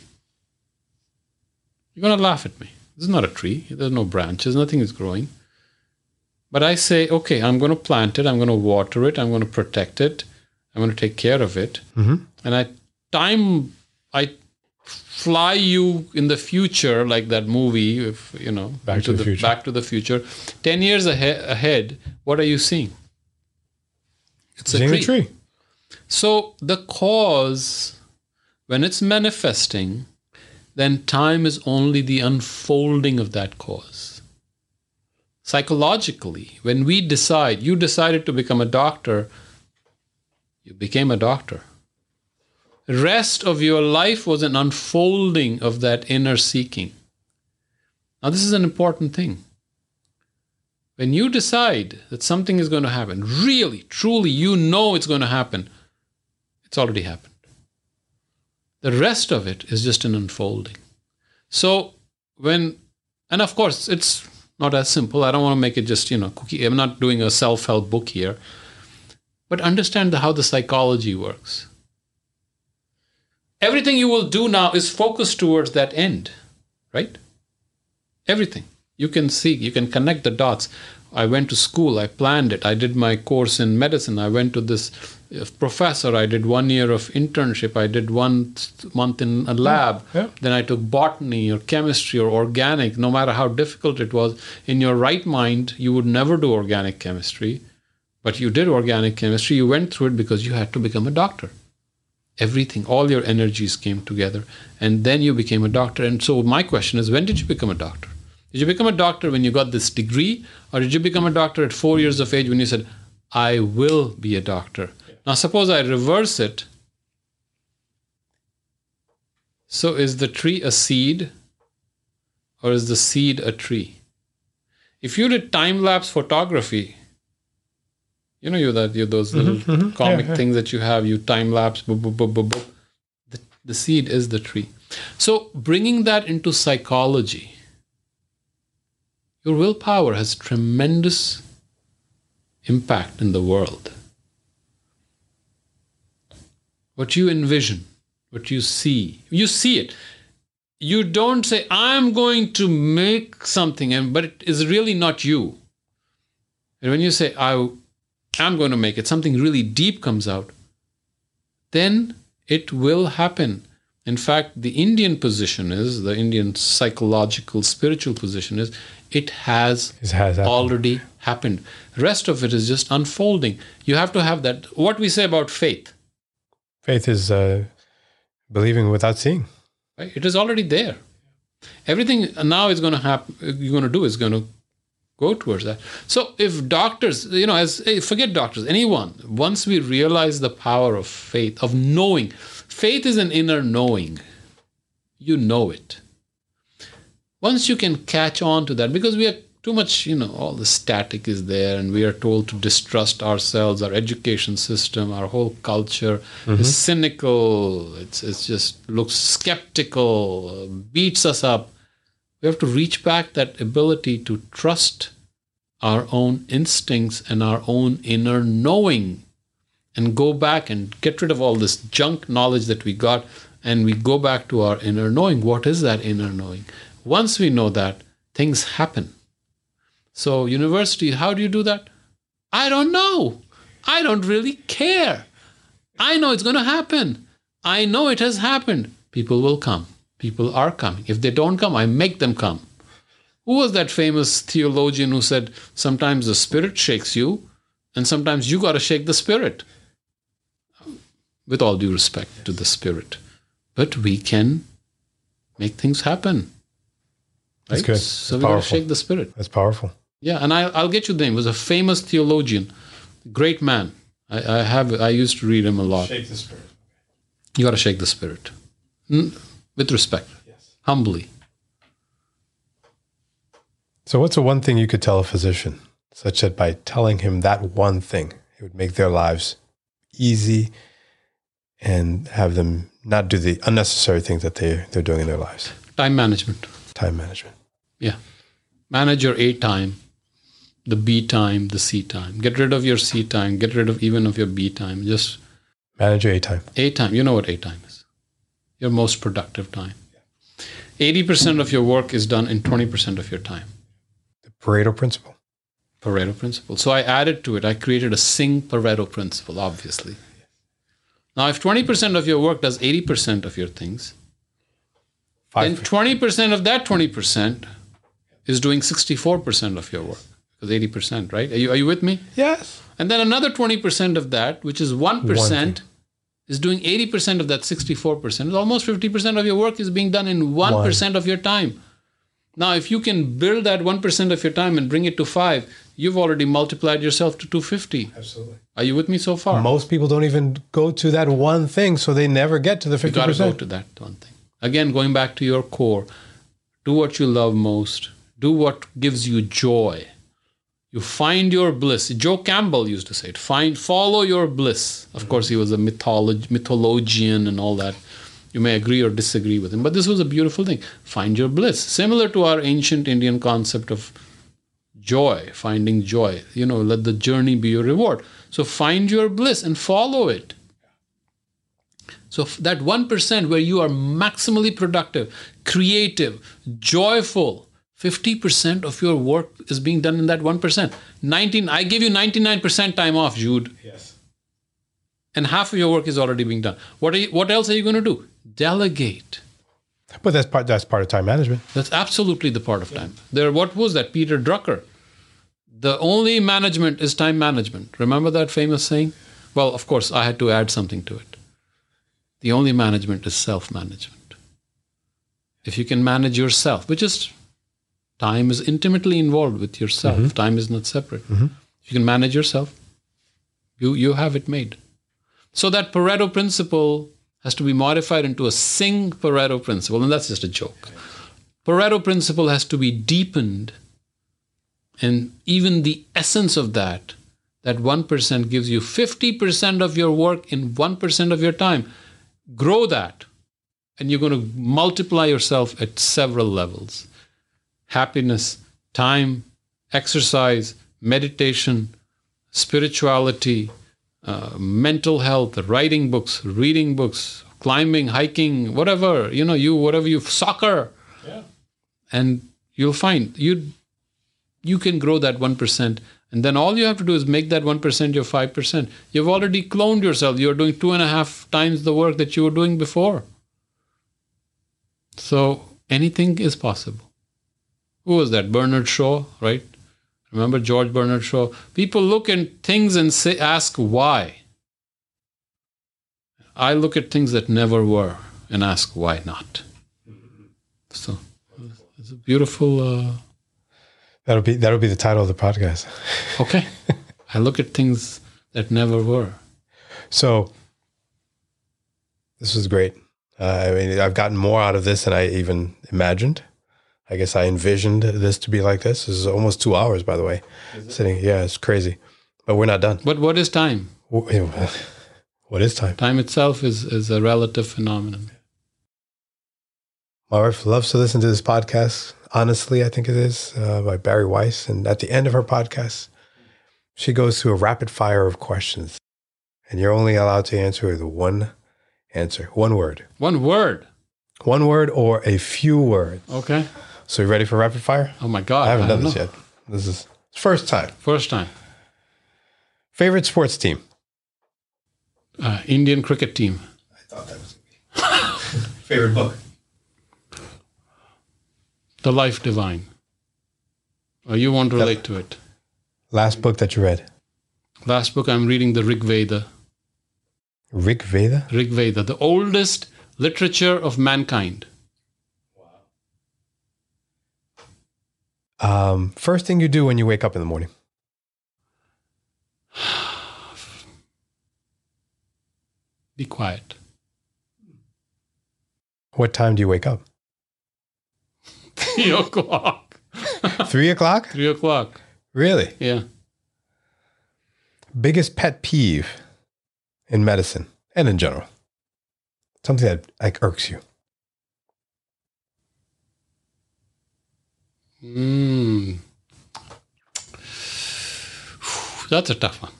you're going to laugh at me. This is not a tree. There's no branches, nothing is growing. But I say, okay, I'm going to plant it, I'm going to water it, I'm going to protect it, I'm going to take care of it. Mhm. And I time I fly you in the future, like that movie, if you know, Back to the Future. Back to the Future. Ten years ahead, ahead, what are you seeing? It's a Seeing tree. a tree. So the cause, when it's manifesting, then time is only the unfolding of that cause. Psychologically, when we decide, you decided to become a doctor, you became a doctor. The rest of your life was an unfolding of that inner seeking. Now, this is an important thing. When you decide that something is going to happen, really, truly, you know it's going to happen, it's already happened. The rest of it is just an unfolding. So, when, and of course, it's not as simple. I don't want to make it just, you know, cookie. I'm not doing a self help book here. But understand the, how the psychology works. Everything you will do now is focused towards that end, right? Everything. You can see, you can connect the dots. I went to school, I planned it, I did my course in medicine, I went to this uh, professor, I did one year of internship, I did one month in a lab, yeah. then I took botany or chemistry or organic, no matter how difficult it was. In your right mind, you would never do organic chemistry, but you did organic chemistry, you went through it because you had to become a doctor. Everything all your energies came together and then you became a doctor. And so my question is when did you become a doctor did you become a doctor when you got this degree or did you become a doctor at 4 years of age when you said i will be a doctor now suppose i reverse it so is the tree a seed or is the seed a tree if you did time lapse photography you know you that you those little mhm. comic Yeah, yeah. things that you have you time lapse boop, boop, boop, boop, boop. The, the seed is the tree so bringing that into psychology your willpower has tremendous impact in the world. What you envision what you see you see it. You don't say i'm going to make something and but it is really not you. And when you say i am going to make it something really deep comes out then it will happen in fact the indian position is the indian psychological spiritual position is it has It has happened. already happened. Rest of it is just unfolding. You have to have that what we say about faith. Faith is uh, believing without seeing. right? It is already there. Everything now is going to happen you're going to do is going to go towards that. So if doctors you know as eh, forget doctors anyone once we realize the power of faith of knowing faith is an inner knowing. You know it. Once you can catch on to that because we are too much you know all the static is there and we are told to distrust ourselves our education system our whole culture. Is mm-hmm. cynical. It's, it's just looks skeptical beats us up. We have to reach back that ability to trust our own instincts and our own inner knowing and go back and get rid of all this junk knowledge that we got and we go back to our inner knowing what is that inner knowing once we know that things happen so university how do you do that I don't know. I don't really care. I know it's going to happen. I know it has happened. People will come. People are coming. If they don't come, I make them come. Who was that famous theologian who said, sometimes the spirit shakes you, and sometimes you got to shake the spirit? With all due respect to the spirit. But we can make things happen. That's Right? good. So That's we got to shake the spirit. That's powerful. Yeah, and I, I'll get you the name. He was a famous theologian, great man. I, I have I used to read him a lot. Shake the spirit. You got to shake the spirit, Mm, with respect, Yes. humbly. So, what's the one thing you could tell a physician, such that by telling him that one thing, it would make their lives easy and have them not do the unnecessary things that they, they're doing in their lives? Time management. Time management. Yeah, manage your A time, the B time, the C time. Get rid of your C time. Get rid of even of your B time. Just Manage your A time. A time. You know what A time is. Your most productive time. Eighty percent of your work is done in twenty percent of your time. The Pareto principle. Pareto principle. So I added to it, I created a Singh Pareto principle, obviously. Now, if 20% of your work does 80% of your things, then 20% of that 20% is doing 64% of your work. Because 80%, right? Are you, are you with me? yes. And then another 20% of that, which is 1%, is doing 80% of that 64%. Almost 50% of your work is being done in 1% of your time. Now, if you can build that 1% of your time and bring it to five, you've already multiplied yourself to 250. Absolutely. Are you with me so far? Most people don't even go to that one thing, so they never get to the 50%. You got to go to that one thing. Again, going back to your core, do what you love most, do what gives you joy. You find your bliss. Joe Campbell used to say it. Find, follow your bliss. Of course, he was a mytholog- mythologian and all that. You may agree or disagree with him, but this was a beautiful thing. Find your bliss. Similar to our ancient Indian concept of joy, finding joy. You know, let the journey be your reward. So find your bliss and follow it. So that 1% where you are maximally productive, creative, joyful, 50% of your work is being done in that 1%. 19 I give you 99% time off, Jude, Yes. and half of your work is already being done. What are you, what else are you going to do? Delegate. But that's part that's part of time management. That's absolutely the part of time. There what was that Peter Drucker? The only management is time management. Remember that famous saying? Well, of course, I had to add something to it. The only management is self management. If you can manage yourself, which is time is intimately involved with yourself, mm-hmm. time is not separate. Mm-hmm. If you can manage yourself, you, you have it made. So that Pareto principle has to be modified into a Singh Pareto principle, and that's just a joke. Pareto principle has to be deepened, and even the essence of that, that 1% gives you 50% of your work in 1% of your time. Grow that, and you're going to multiply yourself at several levels happiness, time, exercise, meditation, spirituality, uh, mental health, writing books, reading books, climbing, hiking, whatever, you know, you, whatever you, soccer. Yeah. And you'll find you you can grow that 1% and then all you have to do is make that 1% your 5% you've already cloned yourself. You're doing two and a half times the work that you were doing before. So anything is possible. Who was that? Bernard shaw right remember george bernard shaw people look at things and say ask why i look at things that never were and ask why not so it's a beautiful uh, That'll be that'll be the title of the podcast. Okay. I look at things that never were. So this was great. Uh, I mean, I've gotten more out of this than I even imagined. I guess I envisioned this to be like this. This is almost two hours, by the way. Sitting, yeah, it's crazy, but we're not done. But what is time? What is time? Time itself is, is a relative phenomenon. My wife loves to listen to this podcast. Honestly, I think it is uh, by Bari Weiss. And at the end of her podcast, she goes through a rapid fire of questions, and you're only allowed to answer with one answer, one word, One word. one word or a few words. Okay. So you ready for rapid fire? Oh my God. I haven't done this know. yet. This is first time. First time. Favorite sports team? Uh, Indian cricket team. I thought that was favorite book. The Life Divine. Oh, you won't relate to it. Last book that you read? Last book I'm reading the Rig Veda. Rig Veda? Rig Veda, the oldest literature of mankind. Um, first thing you do when you wake up in the morning? Be quiet. What time do you wake up? Three o'clock. Three o'clock? Three o'clock. Really? Yeah. Biggest pet peeve in medicine and in general? Something that like irks you. Mm. That's a tough one.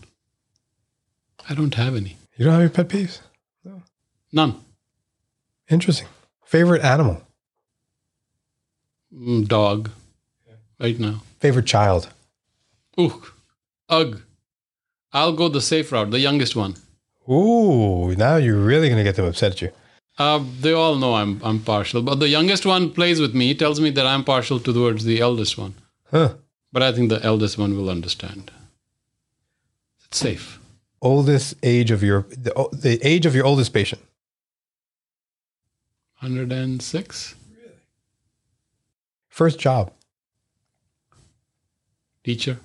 I don't have any. You don't have any pet peeves? None. Interesting. Favorite animal? Mm, dog. Right now. Favorite child? Ooh. Ugh. I'll go the safe route, the youngest one. Ooh, now you're really gonna get them upset at you. Uh, they all know I'm I'm partial, but the youngest one plays with me. He tells me that I'm partial towards the eldest one. Huh. But I think the eldest one will understand. It's safe. Oldest age of your the, the age of your oldest patient. 106 Really. First job. teacher.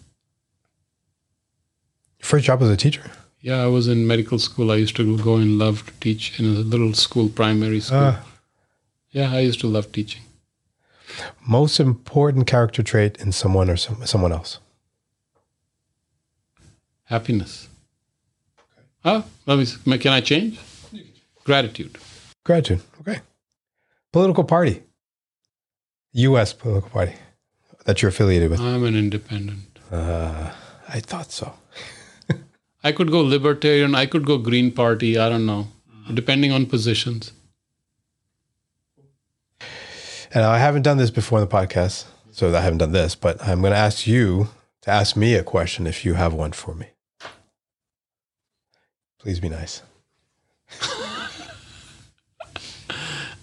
First job as a teacher. Yeah, I was in medical school. I used to go and love to teach in a little school, primary school. Uh, yeah, I used to love teaching. most important character trait in someone or some, someone else. Happiness. Oh, let me. Can I change? Gratitude. Gratitude. Okay. Political party. U.S. political party that you're affiliated with. I'm an independent. Uh, I thought so. I could go libertarian. I could go Green Party. I don't know, depending on positions. And I haven't done this before in the podcast, so I haven't done this, but I'm going to ask you to ask me a question if you have one for me. Please be nice.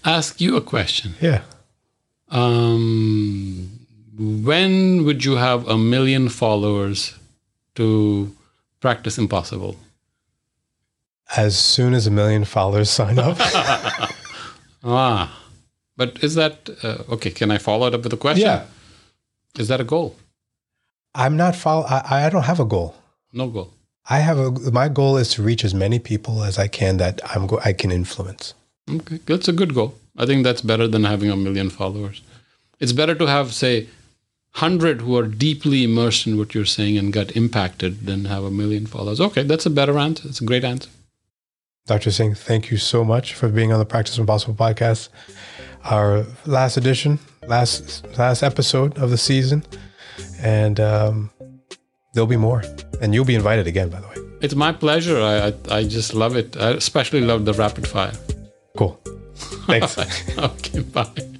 Ask you a question. Yeah. Um, when would you have a million followers to practice impossible? As soon as a million followers sign up. Ah, but is that uh, okay? Can I follow it up with a question? yeah. Is that a goal? I'm not follow. I, I don't have a goal. No goal. I have a. My goal is to reach as many people as I can that I'm. Go, I can influence. Okay, that's a good goal. I think that's better than having a million followers. It's better to have, say, hundred who are deeply immersed in what you're saying and got impacted than have a million followers. Okay, that's a better answer. It's a great answer. Dr. Singh, thank you so much for being on the Practice Impossible podcast. Our last edition, last last episode of the season, and um, there'll be more. And you'll be invited again, by the way. It's my pleasure. I I, I just love it. I especially love the rapid fire. Cool. Thanks. okay, bye.